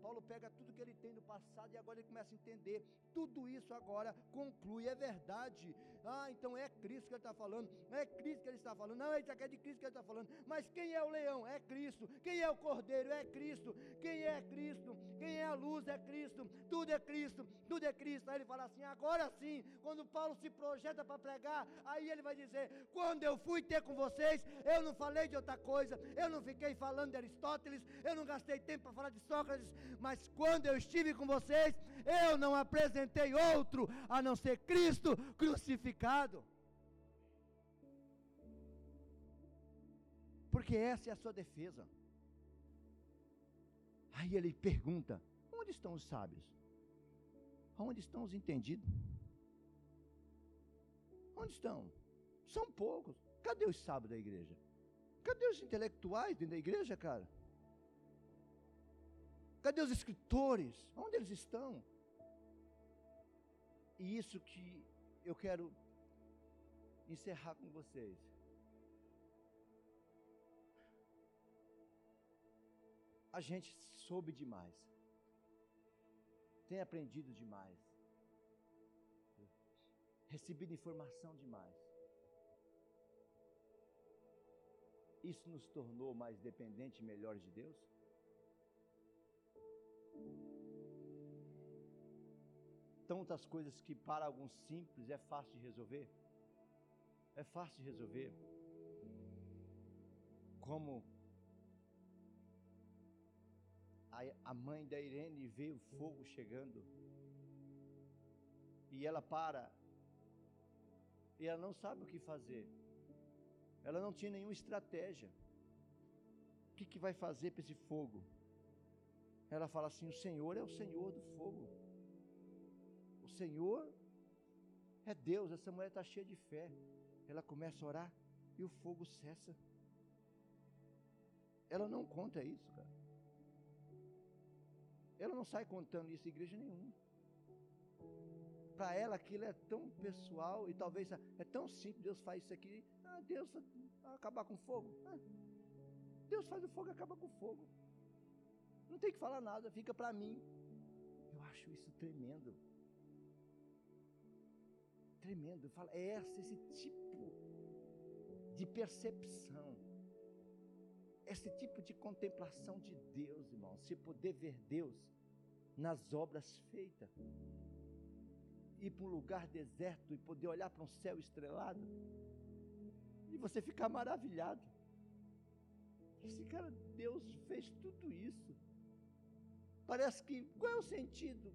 Paulo pega tudo que ele tem do passado e agora ele começa a entender. Tudo isso agora conclui, é verdade. Ah, então é Cristo que ele está falando. É Cristo que ele está falando. Não, é de Cristo que ele está falando. Mas quem é o leão? É Cristo. Quem é o cordeiro? É Cristo. Quem é Cristo? Quem é a luz? É Cristo. Tudo é Cristo. Tudo é Cristo. Aí ele fala assim: agora sim, quando Paulo se projeta para pregar, aí ele vai dizer: quando eu fui ter com vocês, eu não falei de outra coisa. Eu não fiquei falando de Aristóteles. Eu não gastei tempo para falar de Sócrates mas quando eu estive com vocês, eu não apresentei outro a não ser Cristo crucificado. Porque essa é a sua defesa. Aí ele pergunta: onde estão os sábios? Onde estão os entendidos? Onde estão? São poucos. Cadê os sábios da igreja? Cadê os intelectuais dentro da igreja, cara? Cadê os escritores? Onde eles estão? E isso que eu quero encerrar com vocês. A gente soube demais. Tem aprendido demais. Recebido informação demais. Isso nos tornou mais dependentes e melhores de Deus? Tantas coisas que para alguns simples é fácil de resolver. É fácil de resolver. Como a, mãe da Irene vê o fogo chegando. E ela para. E ela não sabe o que fazer. Ela não tinha nenhuma estratégia. O que, que vai fazer para esse fogo? Ela fala assim: O Senhor é o Senhor do fogo. O Senhor é Deus. Essa mulher está cheia de fé. Ela começa a orar e o fogo cessa. Ela não conta isso, cara. Ela não sai contando isso em igreja nenhuma. Para ela aquilo é tão pessoal e talvez é tão simples. Deus faz isso aqui. Ah, Deus vai acabar com fogo. Ah, Deus faz o fogo e acaba com fogo. Não tem que falar nada, fica para mim. Eu acho isso tremendo. Tremendo. Fala, é esse, esse tipo de percepção. Esse tipo de contemplação de Deus, irmão. Se poder ver Deus nas obras feitas. Ir para um lugar deserto e poder olhar para um céu estrelado. E você ficar maravilhado. Esse cara, Deus fez tudo isso. Parece que, qual é o sentido?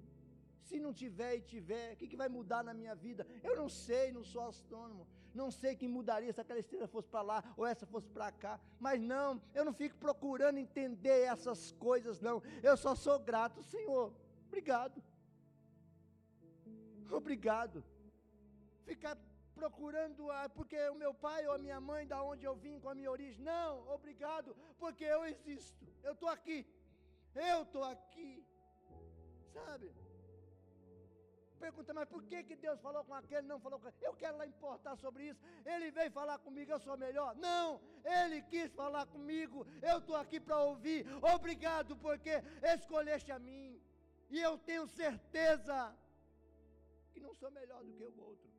Se não tiver e tiver, o que, que vai mudar na minha vida? Eu não sei, não sou astrônomo. Não sei que mudaria se aquela estrela fosse para lá ou essa fosse para cá. Mas não, eu não fico procurando entender essas coisas, não. Eu só sou grato, Senhor. Obrigado. Obrigado. Ficar procurando ah, porque o meu pai ou a minha mãe, da onde eu vim, com a minha origem. Não, obrigado, porque eu existo. Eu estou aqui. Eu estou aqui. Sabe? Pergunta, mas por que, que Deus falou com aquele, não falou com aquele? Eu quero lá importar sobre isso. Ele veio falar comigo, eu sou melhor. Não, ele quis falar comigo. Eu estou aqui para ouvir. Obrigado, porque escolheste a mim. E eu tenho certeza não sou melhor do que o outro.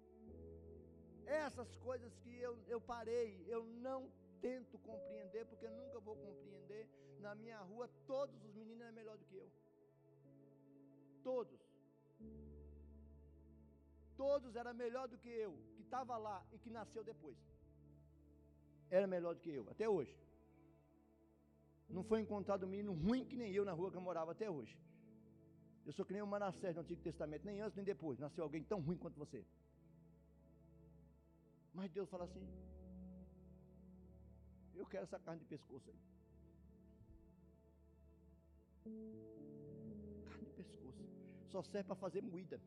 Essas coisas que eu, eu parei, eu não tento compreender, porque nunca vou compreender. Na minha rua, todos os meninos eram melhor do que eu. Todos. Todos eram melhor do que eu, que estava lá e que nasceu depois. Era melhor do que eu, até hoje. Não foi encontrado um menino ruim que nem eu na rua que eu morava até hoje. Eu sou que nem o Manassés do Antigo Testamento, nem antes nem depois. Nasceu alguém tão ruim quanto você. Mas Deus fala assim: Eu quero essa carne de pescoço aí. Carne de pescoço. Só serve para fazer moída.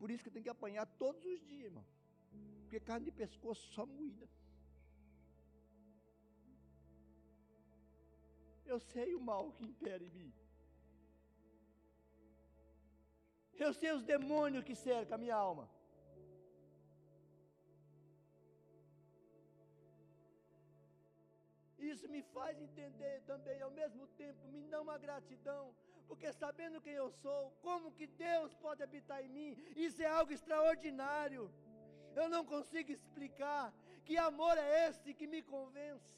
Por isso que tem que apanhar todos os dias, irmão. Porque carne de pescoço só moída. Eu sei o mal que impera em mim. Eu sei os demônios que cercam a minha alma. Isso me faz entender também, ao mesmo tempo, me dá uma gratidão, porque sabendo quem eu sou, como que Deus pode habitar em mim, isso é algo extraordinário. Eu não consigo explicar que amor é esse que me convence.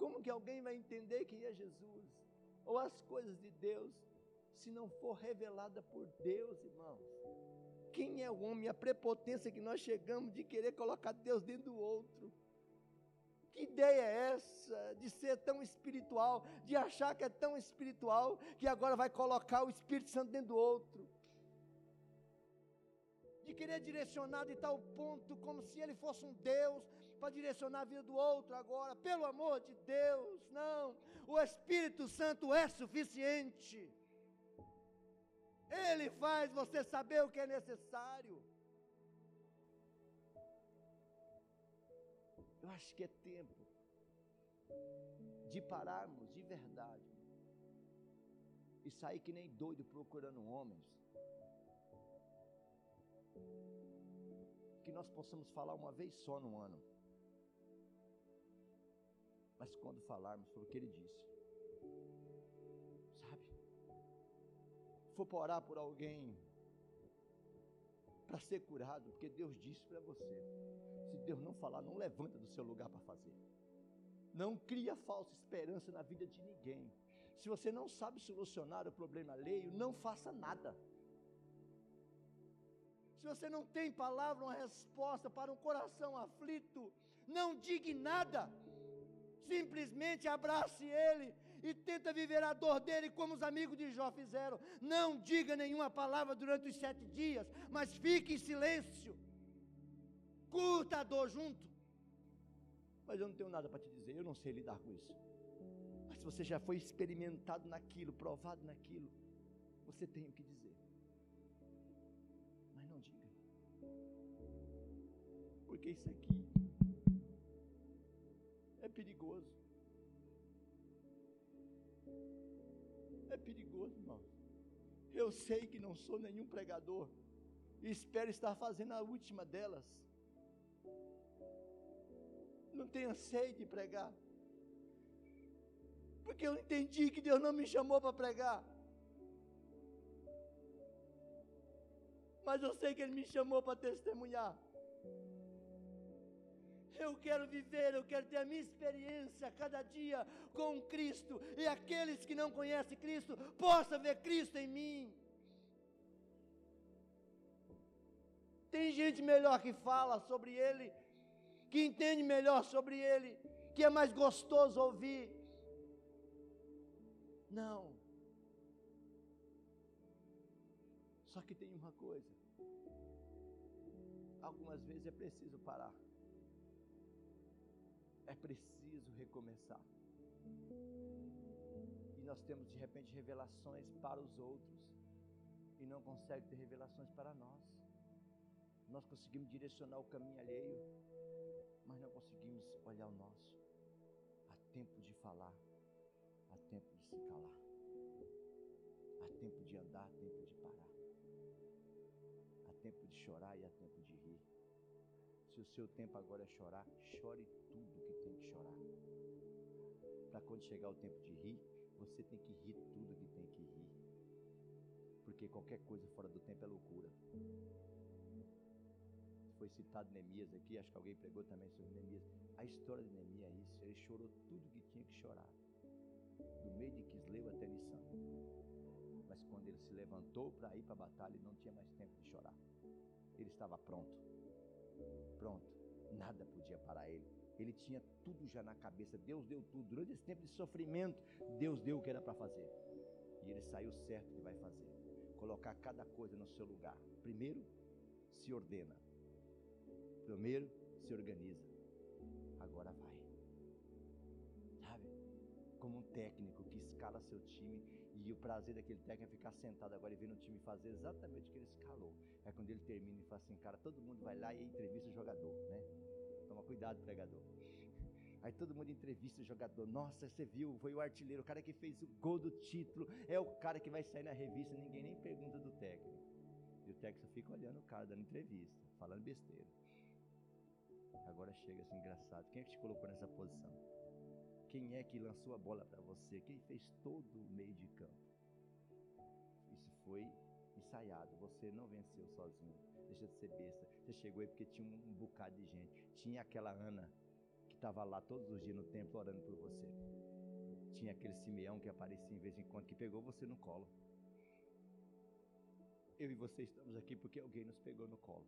Como que alguém vai entender quem é Jesus? Ou as coisas de Deus, se não for revelada por Deus, irmãos? Quem é o homem? A prepotência que nós chegamos de querer colocar Deus dentro do outro. Que ideia é essa de ser tão espiritual, de achar que é tão espiritual, que agora vai colocar o Espírito Santo dentro do outro? De querer direcionar de tal ponto como se ele fosse um Deus, para direcionar a vida do outro agora, pelo amor de Deus, não. O Espírito Santo é suficiente. Ele faz você saber o que é necessário. Eu acho que é tempo de pararmos de verdade e sair que nem doido procurando homens. Que nós possamos falar uma vez só no ano. Mas quando falarmos, foi o que ele disse. Sabe? For para orar por alguém para ser curado, porque Deus disse para você. Se Deus não falar, não levanta do seu lugar para fazer. Não cria falsa esperança na vida de ninguém. Se você não sabe solucionar o problema alheio, não faça nada. Se você não tem palavra, uma resposta para um coração aflito, não diga nada. Simplesmente abrace ele e tenta viver a dor dele como os amigos de Jó fizeram. Não diga nenhuma palavra durante os sete dias, mas fique em silêncio. Curta a dor junto. Mas eu não tenho nada para te dizer, eu não sei lidar com isso. Mas se você já foi experimentado naquilo, provado naquilo, você tem o que dizer. Mas não diga. Porque isso aqui é perigoso. É perigoso, irmão. Eu sei que não sou nenhum pregador. E espero estar fazendo a última delas. Não tenho anseio de pregar. Porque eu entendi que Deus não me chamou para pregar. Mas eu sei que Ele me chamou para testemunhar. Eu quero viver, eu quero ter a minha experiência cada dia com Cristo. E aqueles que não conhecem Cristo possam ver Cristo em mim. Tem gente melhor que fala sobre Ele, que entende melhor sobre Ele, que é mais gostoso ouvir. Não. Só que tem uma coisa. Algumas vezes é preciso parar é preciso recomeçar. E nós temos de repente revelações para os outros e não consegue ter revelações para nós. Nós conseguimos direcionar o caminho alheio, mas não conseguimos olhar o nosso. Há tempo de falar, há tempo de se calar, há tempo de andar, há tempo de parar, há tempo de chorar e há tempo de rir. Se o seu tempo agora é chorar, chore tudo que tem que chorar. Para quando chegar o tempo de rir, você tem que rir tudo que tem que rir. Porque qualquer coisa fora do tempo é loucura. Foi citado Neemias aqui, acho que alguém pregou também sobre Neemias. A história de Neemias é isso, ele chorou tudo que tinha que chorar. Do meio de Quisleu até Nissan. Mas quando ele se levantou para ir para a batalha, ele não tinha mais tempo de chorar. Ele estava pronto. Pronto. Nada podia parar ele. Ele tinha tudo já na cabeça. Deus deu tudo. Durante esse tempo de sofrimento, Deus deu o que era para fazer. E ele saiu certo que vai fazer. Colocar cada coisa no seu lugar. Primeiro, se ordena. Primeiro, se organiza. Agora vai. Sabe? Como um técnico que escala seu time e o prazer daquele técnico é ficar sentado agora e vendo o time fazer exatamente o que ele escalou. É quando ele termina e fala assim, cara, todo mundo vai lá e entrevista o jogador, né? Toma cuidado, pregador. Aí todo mundo entrevista o jogador. Nossa, você viu? Foi o artilheiro, o cara que fez o gol do título. É o cara que vai sair na revista. Ninguém nem pergunta do técnico. E o técnico fica olhando o cara dando entrevista, falando besteira. Agora chega assim, engraçado. Quem é que te colocou nessa posição? Quem é que lançou a bola para você? Quem fez todo o meio de campo? Isso foi ensaiado. Você não venceu sozinho. Deixa de ser besta. Você chegou aí porque tinha um, bocado de gente. Tinha aquela Ana que estava lá todos os dias no templo orando por você. Tinha aquele Simeão que aparecia em vez em quando, que pegou você no colo. Eu e você estamos aqui porque alguém nos pegou no colo.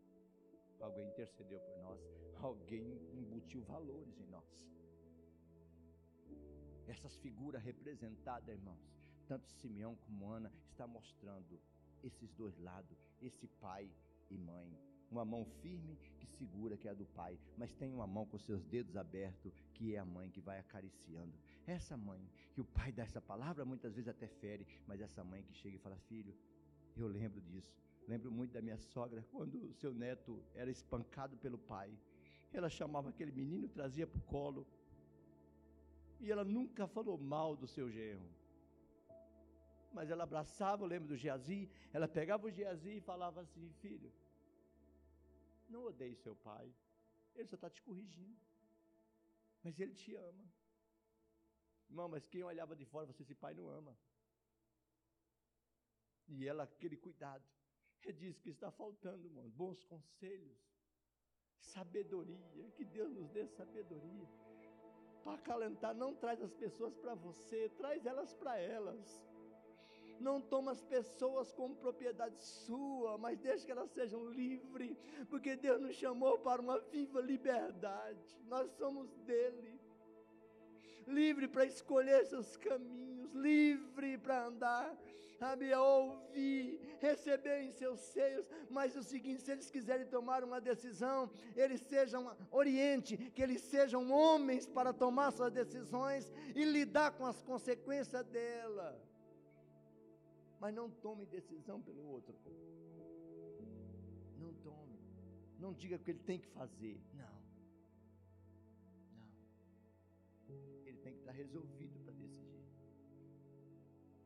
Alguém intercedeu por nós. Alguém embutiu valores em nós essas figuras representadas, irmãos, tanto Simeão como Ana, está mostrando esses dois lados, esse pai e mãe, uma mão firme que segura, que é a do pai, mas tem uma mão com seus dedos abertos, que é a mãe que vai acariciando. Essa mãe, que o pai dá essa palavra, muitas vezes até fere, mas essa mãe que chega e fala: Filho, eu lembro disso. Lembro muito da minha sogra, quando o seu neto era espancado pelo pai. Ela chamava aquele menino, trazia para o colo. E ela nunca falou mal do seu genro. Mas ela abraçava, eu lembro do Geazi, ela pegava o Geazi e falava assim: Filho, não odeie seu pai. Ele só está te corrigindo. Mas ele te ama. Irmão, mas quem olhava de fora, você, esse pai não ama. E ela, aquele cuidado. Ele diz que está faltando, irmão, bons conselhos, sabedoria. Que Deus nos dê sabedoria. Para acalentar, não traz as pessoas para você, traz elas para elas não toma as pessoas como propriedade sua, mas deixa que elas sejam livres, porque Deus nos chamou para uma viva liberdade, nós somos dele. Livre para escolher seus caminhos, livre para andar, sabe, ouvir, receber em seus seios, mas o seguinte, se eles quiserem tomar uma decisão, eles sejam oriente, que eles sejam homens para tomar suas decisões e lidar com as consequências dela mas não tome decisão pelo outro. Não tome. Não diga o que ele tem que fazer. Não. Não. Ele tem que estar resolvido para decidir.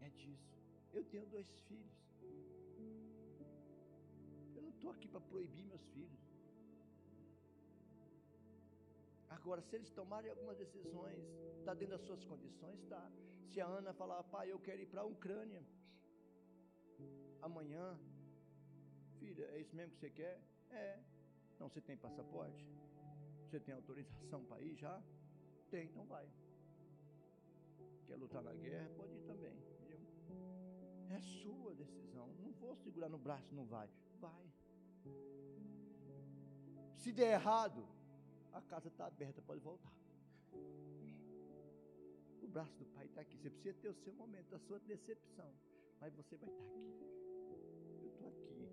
É disso. Eu tenho dois filhos. Eu não estou aqui para proibir meus filhos. Agora, se eles tomarem algumas decisões, está dentro das suas condições, está. Se a Ana falar, pai, eu quero ir para a Ucrânia, amanhã. Filha, é isso mesmo que você quer? É. Então você tem passaporte? Você tem autorização para ir já? Tem, então vai. Quer lutar na guerra? Pode? É sua decisão. Não vou segurar no braço, não vai. Vai. Se der errado, a casa está aberta, pode voltar. O braço do pai está aqui. Você precisa ter o seu momento, a sua decepção. Mas você vai estar tá aqui estou aqui.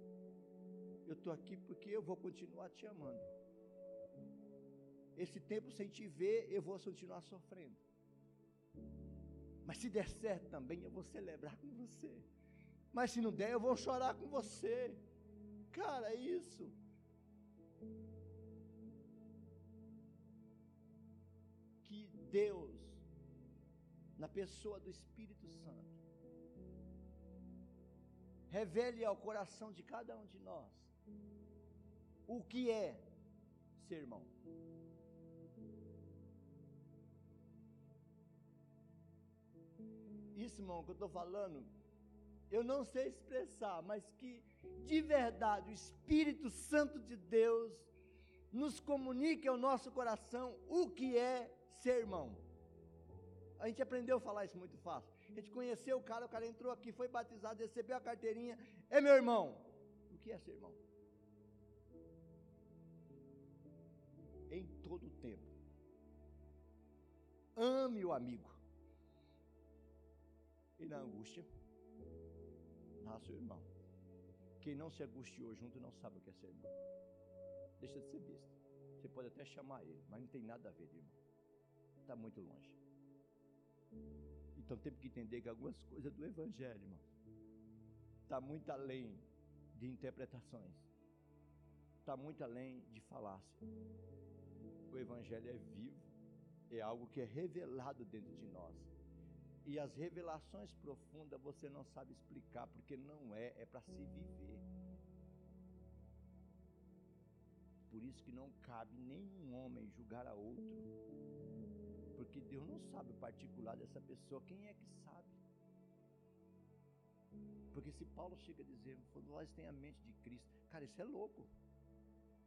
Eu estou aqui porque eu vou continuar te amando. Esse tempo sem te ver, eu vou continuar sofrendo. Mas se der certo também, eu vou celebrar com você. Mas se não der, eu vou chorar com você. Cara, é isso. Que Deus, na pessoa do Espírito Santo, revele ao coração de cada um de nós o que é ser irmão. Isso, irmão, que eu estou falando, eu não sei expressar, mas que de verdade o Espírito Santo de Deus nos comunique ao nosso coração o que é ser irmão. A gente aprendeu a falar isso muito fácil. A gente conheceu o cara, o cara entrou aqui, foi batizado, recebeu a carteirinha. É meu irmão. O que é ser irmão? Em todo o tempo. Ame o amigo. E na angústia, nasce o irmão. Quem não se angustiou junto não sabe o que é ser irmão. Deixa de ser besta. Você pode até chamar ele, mas não tem nada a ver, irmão. Está muito longe. Então temos que entender que algumas coisas do Evangelho, irmão, está muito além de interpretações, está muito além de falácia. O Evangelho é vivo, é algo que é revelado dentro de nós. E as revelações profundas você não sabe explicar, porque não é, é para se viver. Por isso que não cabe nenhum homem julgar a outro porque Deus não sabe o particular dessa pessoa, quem é que sabe? Porque se Paulo chega a dizer, nós tem a mente de Cristo, cara, isso é louco.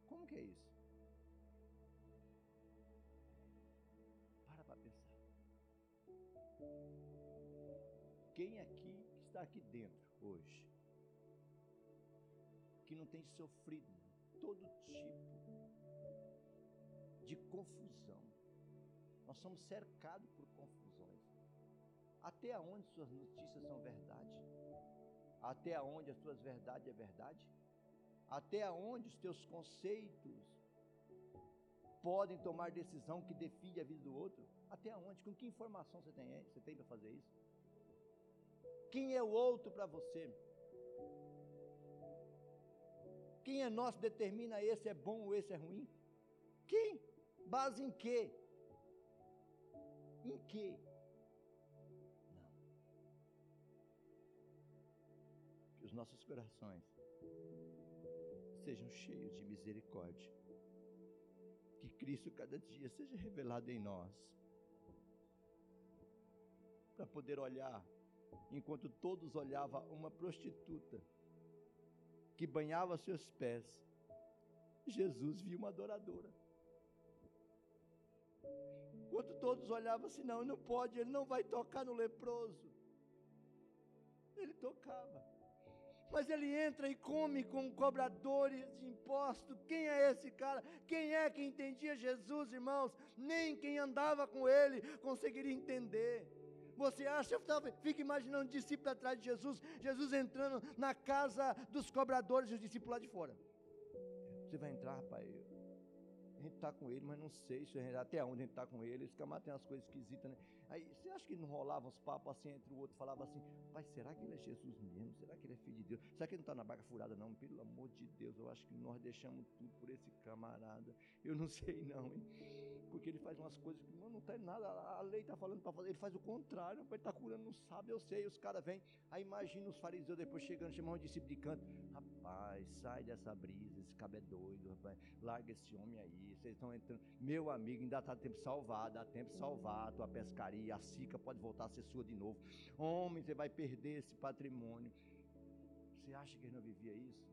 Como que é isso? Para para pensar. Quem aqui que está aqui dentro hoje, que não tem sofrido todo tipo de confusão, nós somos cercados por confusões. Até onde suas notícias são verdade? Até onde as suas verdades é verdade? Até onde os teus conceitos podem tomar decisão que define a vida do outro? Até onde? Com que informação você tem, você tem para fazer isso? Quem é o outro para você? Quem é nosso determina esse é bom ou esse é ruim? Quem? Base em quê? Em quê? Não. Que os nossos corações sejam cheios de misericórdia. Que Cristo cada dia seja revelado em nós. Para poder olhar, enquanto todos olhavam uma prostituta que banhava seus pés, Jesus viu uma adoradora. Enquanto todos olhavam assim, não, não pode, ele não vai tocar no leproso. Ele tocava. Mas ele entra e come com cobradores de impostos. Quem é esse cara? Quem é que entendia Jesus, irmãos? Nem quem andava com ele conseguiria entender. Você acha, fica imaginando um discípulo atrás de Jesus, Jesus entrando na casa dos cobradores e os discípulos lá de fora. Você vai entrar, rapaz? A gente está com ele, mas não sei se até onde a gente está com ele. Esse camarada tem umas coisas esquisitas, né? Aí você acha que não rolava uns papos assim entre o outro, falava assim, pai, será que ele é Jesus mesmo? Será que ele é filho de Deus? Será que ele não está na barca furada, não? Pelo amor de Deus, eu acho que nós deixamos tudo por esse camarada. Eu não sei não, hein? Porque ele faz umas coisas que não tem nada, a lei está falando para fazer, ele faz o contrário, ele está curando, não sabe, eu sei, os caras vêm, aí imagina os fariseus depois chegando, chamando um discípulo de canto, rapaz, sai dessa brisa, esse cabo é doido, rapaz, larga esse homem aí, vocês estão entrando, meu amigo, ainda está tempo de salvar, dá tempo de salvar a tua pescaria, a sica pode voltar a ser sua de novo, homem, você vai perder esse patrimônio, você acha que ele não vivia isso?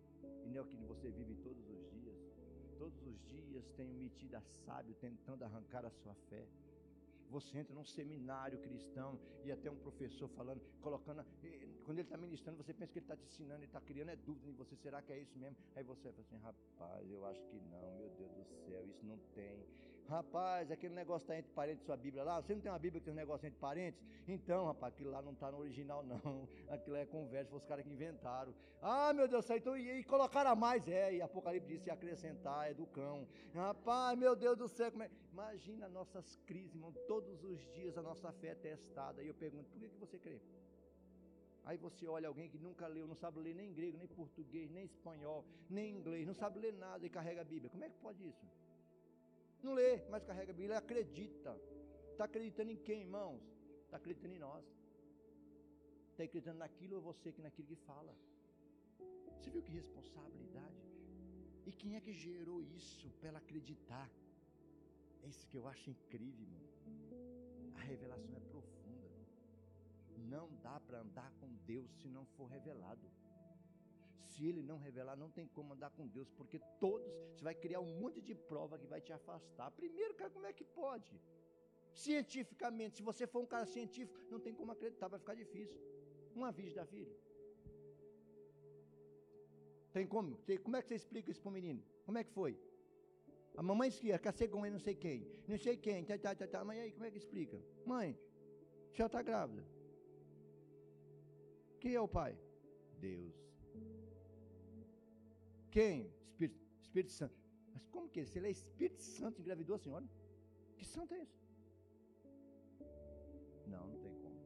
E não é o que você vive todos os dias? Todos os dias tenho metido a sábio tentando arrancar a sua fé. Você entra num seminário cristão e até um professor falando, colocando. Quando ele está ministrando, você pensa que ele está te ensinando, ele está criando é dúvida em você. Será que é isso mesmo? Aí você fala assim, rapaz, eu acho que não, meu Deus do céu, isso não tem. Rapaz, aquele negócio está entre parentes sua Bíblia lá. Você não tem uma Bíblia que tem um negócio entre parentes? Então, rapaz, aquilo lá não está no original, não. Aquilo é conversa, foi os caras que inventaram. Ah, meu Deus do céu, então, e, e colocaram a mais, é, e Apocalipse disse acrescentar, é do cão. Rapaz, meu Deus do céu, como é? Imagina nossas crises, irmão, todos os dias a nossa fé é testada. E eu pergunto, por que, que você crê? Aí você olha alguém que nunca leu, não sabe ler nem grego, nem português, nem espanhol, nem inglês, não sabe ler nada e carrega a Bíblia. Como é que pode isso? Não lê, mas carrega a Bíblia, acredita. Está acreditando em quem, irmãos? Está acreditando em nós. Está acreditando naquilo ou você que naquilo que fala. Você viu que responsabilidade? E quem é que gerou isso para ela acreditar? É isso que eu acho incrível, irmão. A revelação é profunda. Não dá para andar com Deus se não for revelado ele não revelar, não tem como andar com Deus, porque todos, você vai criar um monte de prova que vai te afastar. Primeiro, cara, como é que pode? Cientificamente, se você for um cara científico, não tem como acreditar, vai ficar difícil. Uma virgem da filha. Tem como? Como é que você explica isso para o menino? Como é que foi? A mamãe esquia, ser com ele não sei quem, não sei quem, tá, tá, tá, tá. Mas aí, como é que explica? Mãe, senhora está grávida. Quem é o pai? Deus. Quem? Espírito, Espírito Santo. Mas como que é? Se ele é Espírito Santo, engravidou a senhora? Que santo é esse? Não, não tem como.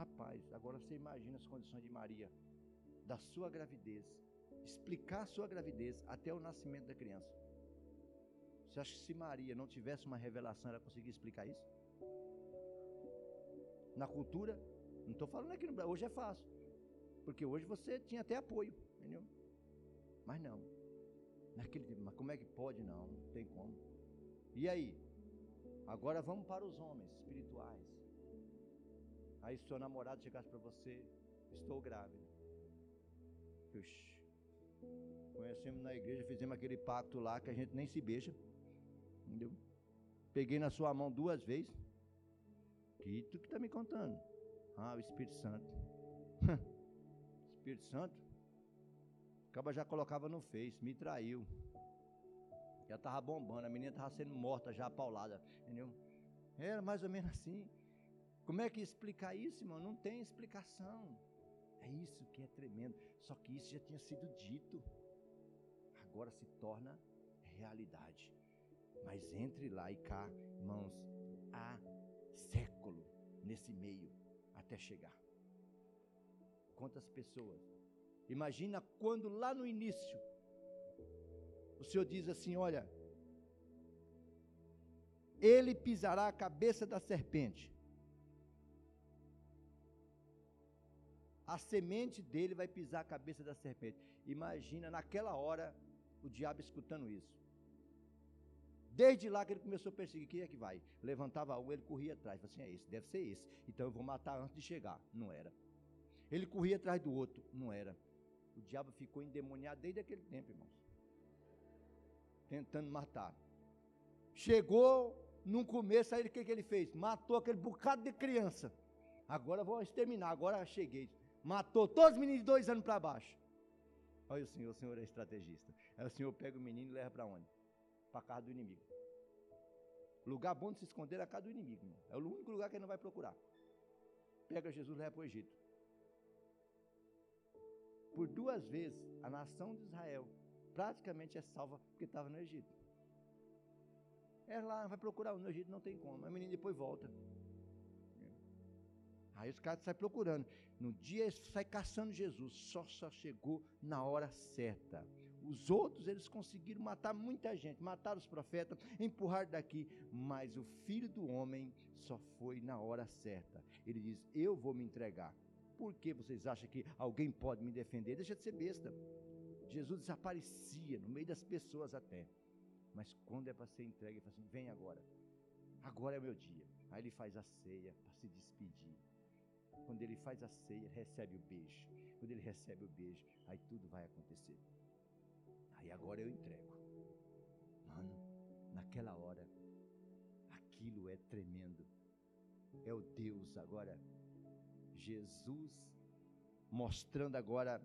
Rapaz, agora você imagina as condições de Maria, da sua gravidez, explicar a sua gravidez até o nascimento da criança. Você acha que se Maria não tivesse uma revelação, ela conseguia explicar isso? Na cultura, não estou falando aqui no Brasil, hoje é fácil. Porque hoje você tinha até apoio, entendeu? Mas não. Naquele tempo, mas como é que pode? Não, não tem como. E aí? Agora vamos para os homens espirituais. Aí seu namorado chegasse para você, estou grávida. Puxa. Conhecemos na igreja, fizemos aquele pacto lá que a gente nem se beija. Entendeu? Peguei na sua mão duas vezes. Que tu que está me contando? Ah, o Espírito Santo. Espírito Santo? Acaba já colocava no Face, me traiu. Já estava bombando, a menina estava sendo morta, já paulada, entendeu? Era mais ou menos assim. Como é que explicar isso, irmão? Não tem explicação. É isso que é tremendo. Só que isso já tinha sido dito. Agora se torna realidade. Mas entre lá e cá, irmãos, há século nesse meio até chegar. Quantas pessoas? Imagina quando lá no início o Senhor diz assim: Olha, ele pisará a cabeça da serpente. A semente dele vai pisar a cabeça da serpente. Imagina naquela hora o diabo escutando isso. Desde lá que ele começou a perseguir, quem é que vai? Levantava um, ele corria atrás. Assim: é esse, deve ser esse. Então eu vou matar antes de chegar. Não era. Ele corria atrás do outro. Não era. O diabo ficou endemoniado desde aquele tempo, irmãos. Tentando matar. Chegou no começo, aí o que, que ele fez? Matou aquele bocado de criança. Agora vou exterminar, agora cheguei. Matou todos os meninos de dois anos para baixo. Olha o senhor, o senhor é estrategista. Aí o senhor pega o menino e leva para onde? Para casa do inimigo. Lugar bom de se esconder é a casa do inimigo. Irmão. É o único lugar que ele não vai procurar. Pega Jesus e leva para o Egito. Por duas vezes, a nação de Israel praticamente é salva porque estava no Egito. É lá, vai procurar no Egito, não tem como. Mas o menino depois volta. Aí os caras saem procurando. No dia eles saem caçando Jesus. Só só chegou na hora certa. Os outros eles conseguiram matar muita gente, mataram os profetas, empurrar daqui, mas o filho do homem só foi na hora certa. Ele diz: Eu vou me entregar. Por que vocês acham que alguém pode me defender? Deixa de ser besta. Jesus desaparecia no meio das pessoas até. Mas quando é para ser entregue, ele fala assim: Vem agora. Agora é o meu dia. Aí ele faz a ceia para se despedir. Quando ele faz a ceia, recebe o beijo. Quando ele recebe o beijo, aí tudo vai acontecer. Aí agora eu entrego. Mano, naquela hora, aquilo é tremendo. É o Deus agora. Jesus mostrando agora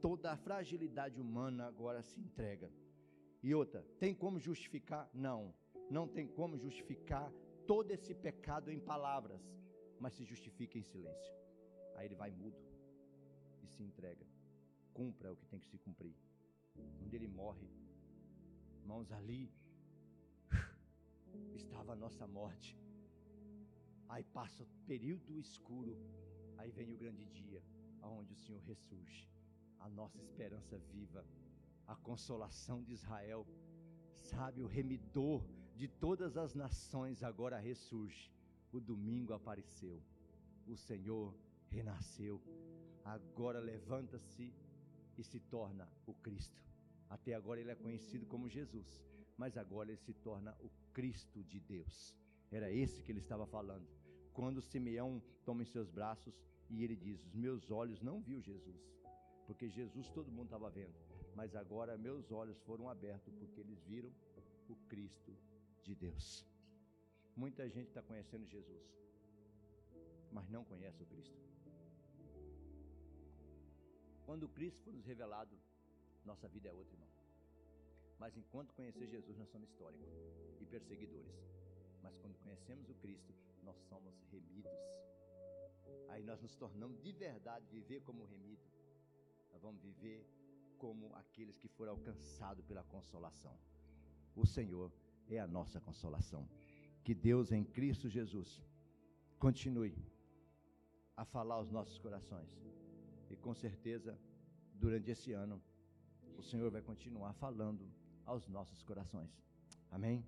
toda a fragilidade humana agora se entrega. E outra, tem como justificar? Não. Não tem como justificar todo esse pecado em palavras mas se justifica em silêncio. Aí ele vai mudo e se entrega. Cumpra o que tem que se cumprir. Quando ele morre, irmãos, ali estava a nossa morte. Aí passa o período escuro, aí vem o grande dia, aonde o Senhor ressurge. A nossa esperança viva, a consolação de Israel, sabe, o remidor de todas as nações agora ressurge o domingo apareceu, o Senhor renasceu, agora levanta-se e se torna o Cristo. Até agora ele é conhecido como Jesus, mas agora ele se torna o Cristo de Deus. Era esse que ele estava falando. Quando Simeão toma em seus braços e ele diz: Os meus olhos não viu Jesus, porque Jesus todo mundo estava vendo, mas agora meus olhos foram abertos porque eles viram o Cristo de Deus. Muita gente está conhecendo Jesus, mas não conhece o Cristo. Quando o Cristo for nos revelado, nossa vida é outra, irmão. Mas enquanto conhecer Jesus, nós somos históricos e perseguidores. Mas quando conhecemos o Cristo, nós somos remidos. Aí nós nos tornamos de verdade viver como remido. Nós vamos viver como aqueles que foram alcançados pela consolação. O Senhor é a nossa consolação que Deus em Cristo Jesus continue a falar aos nossos corações. E com certeza, durante esse ano, o Senhor vai continuar falando aos nossos corações. Amém?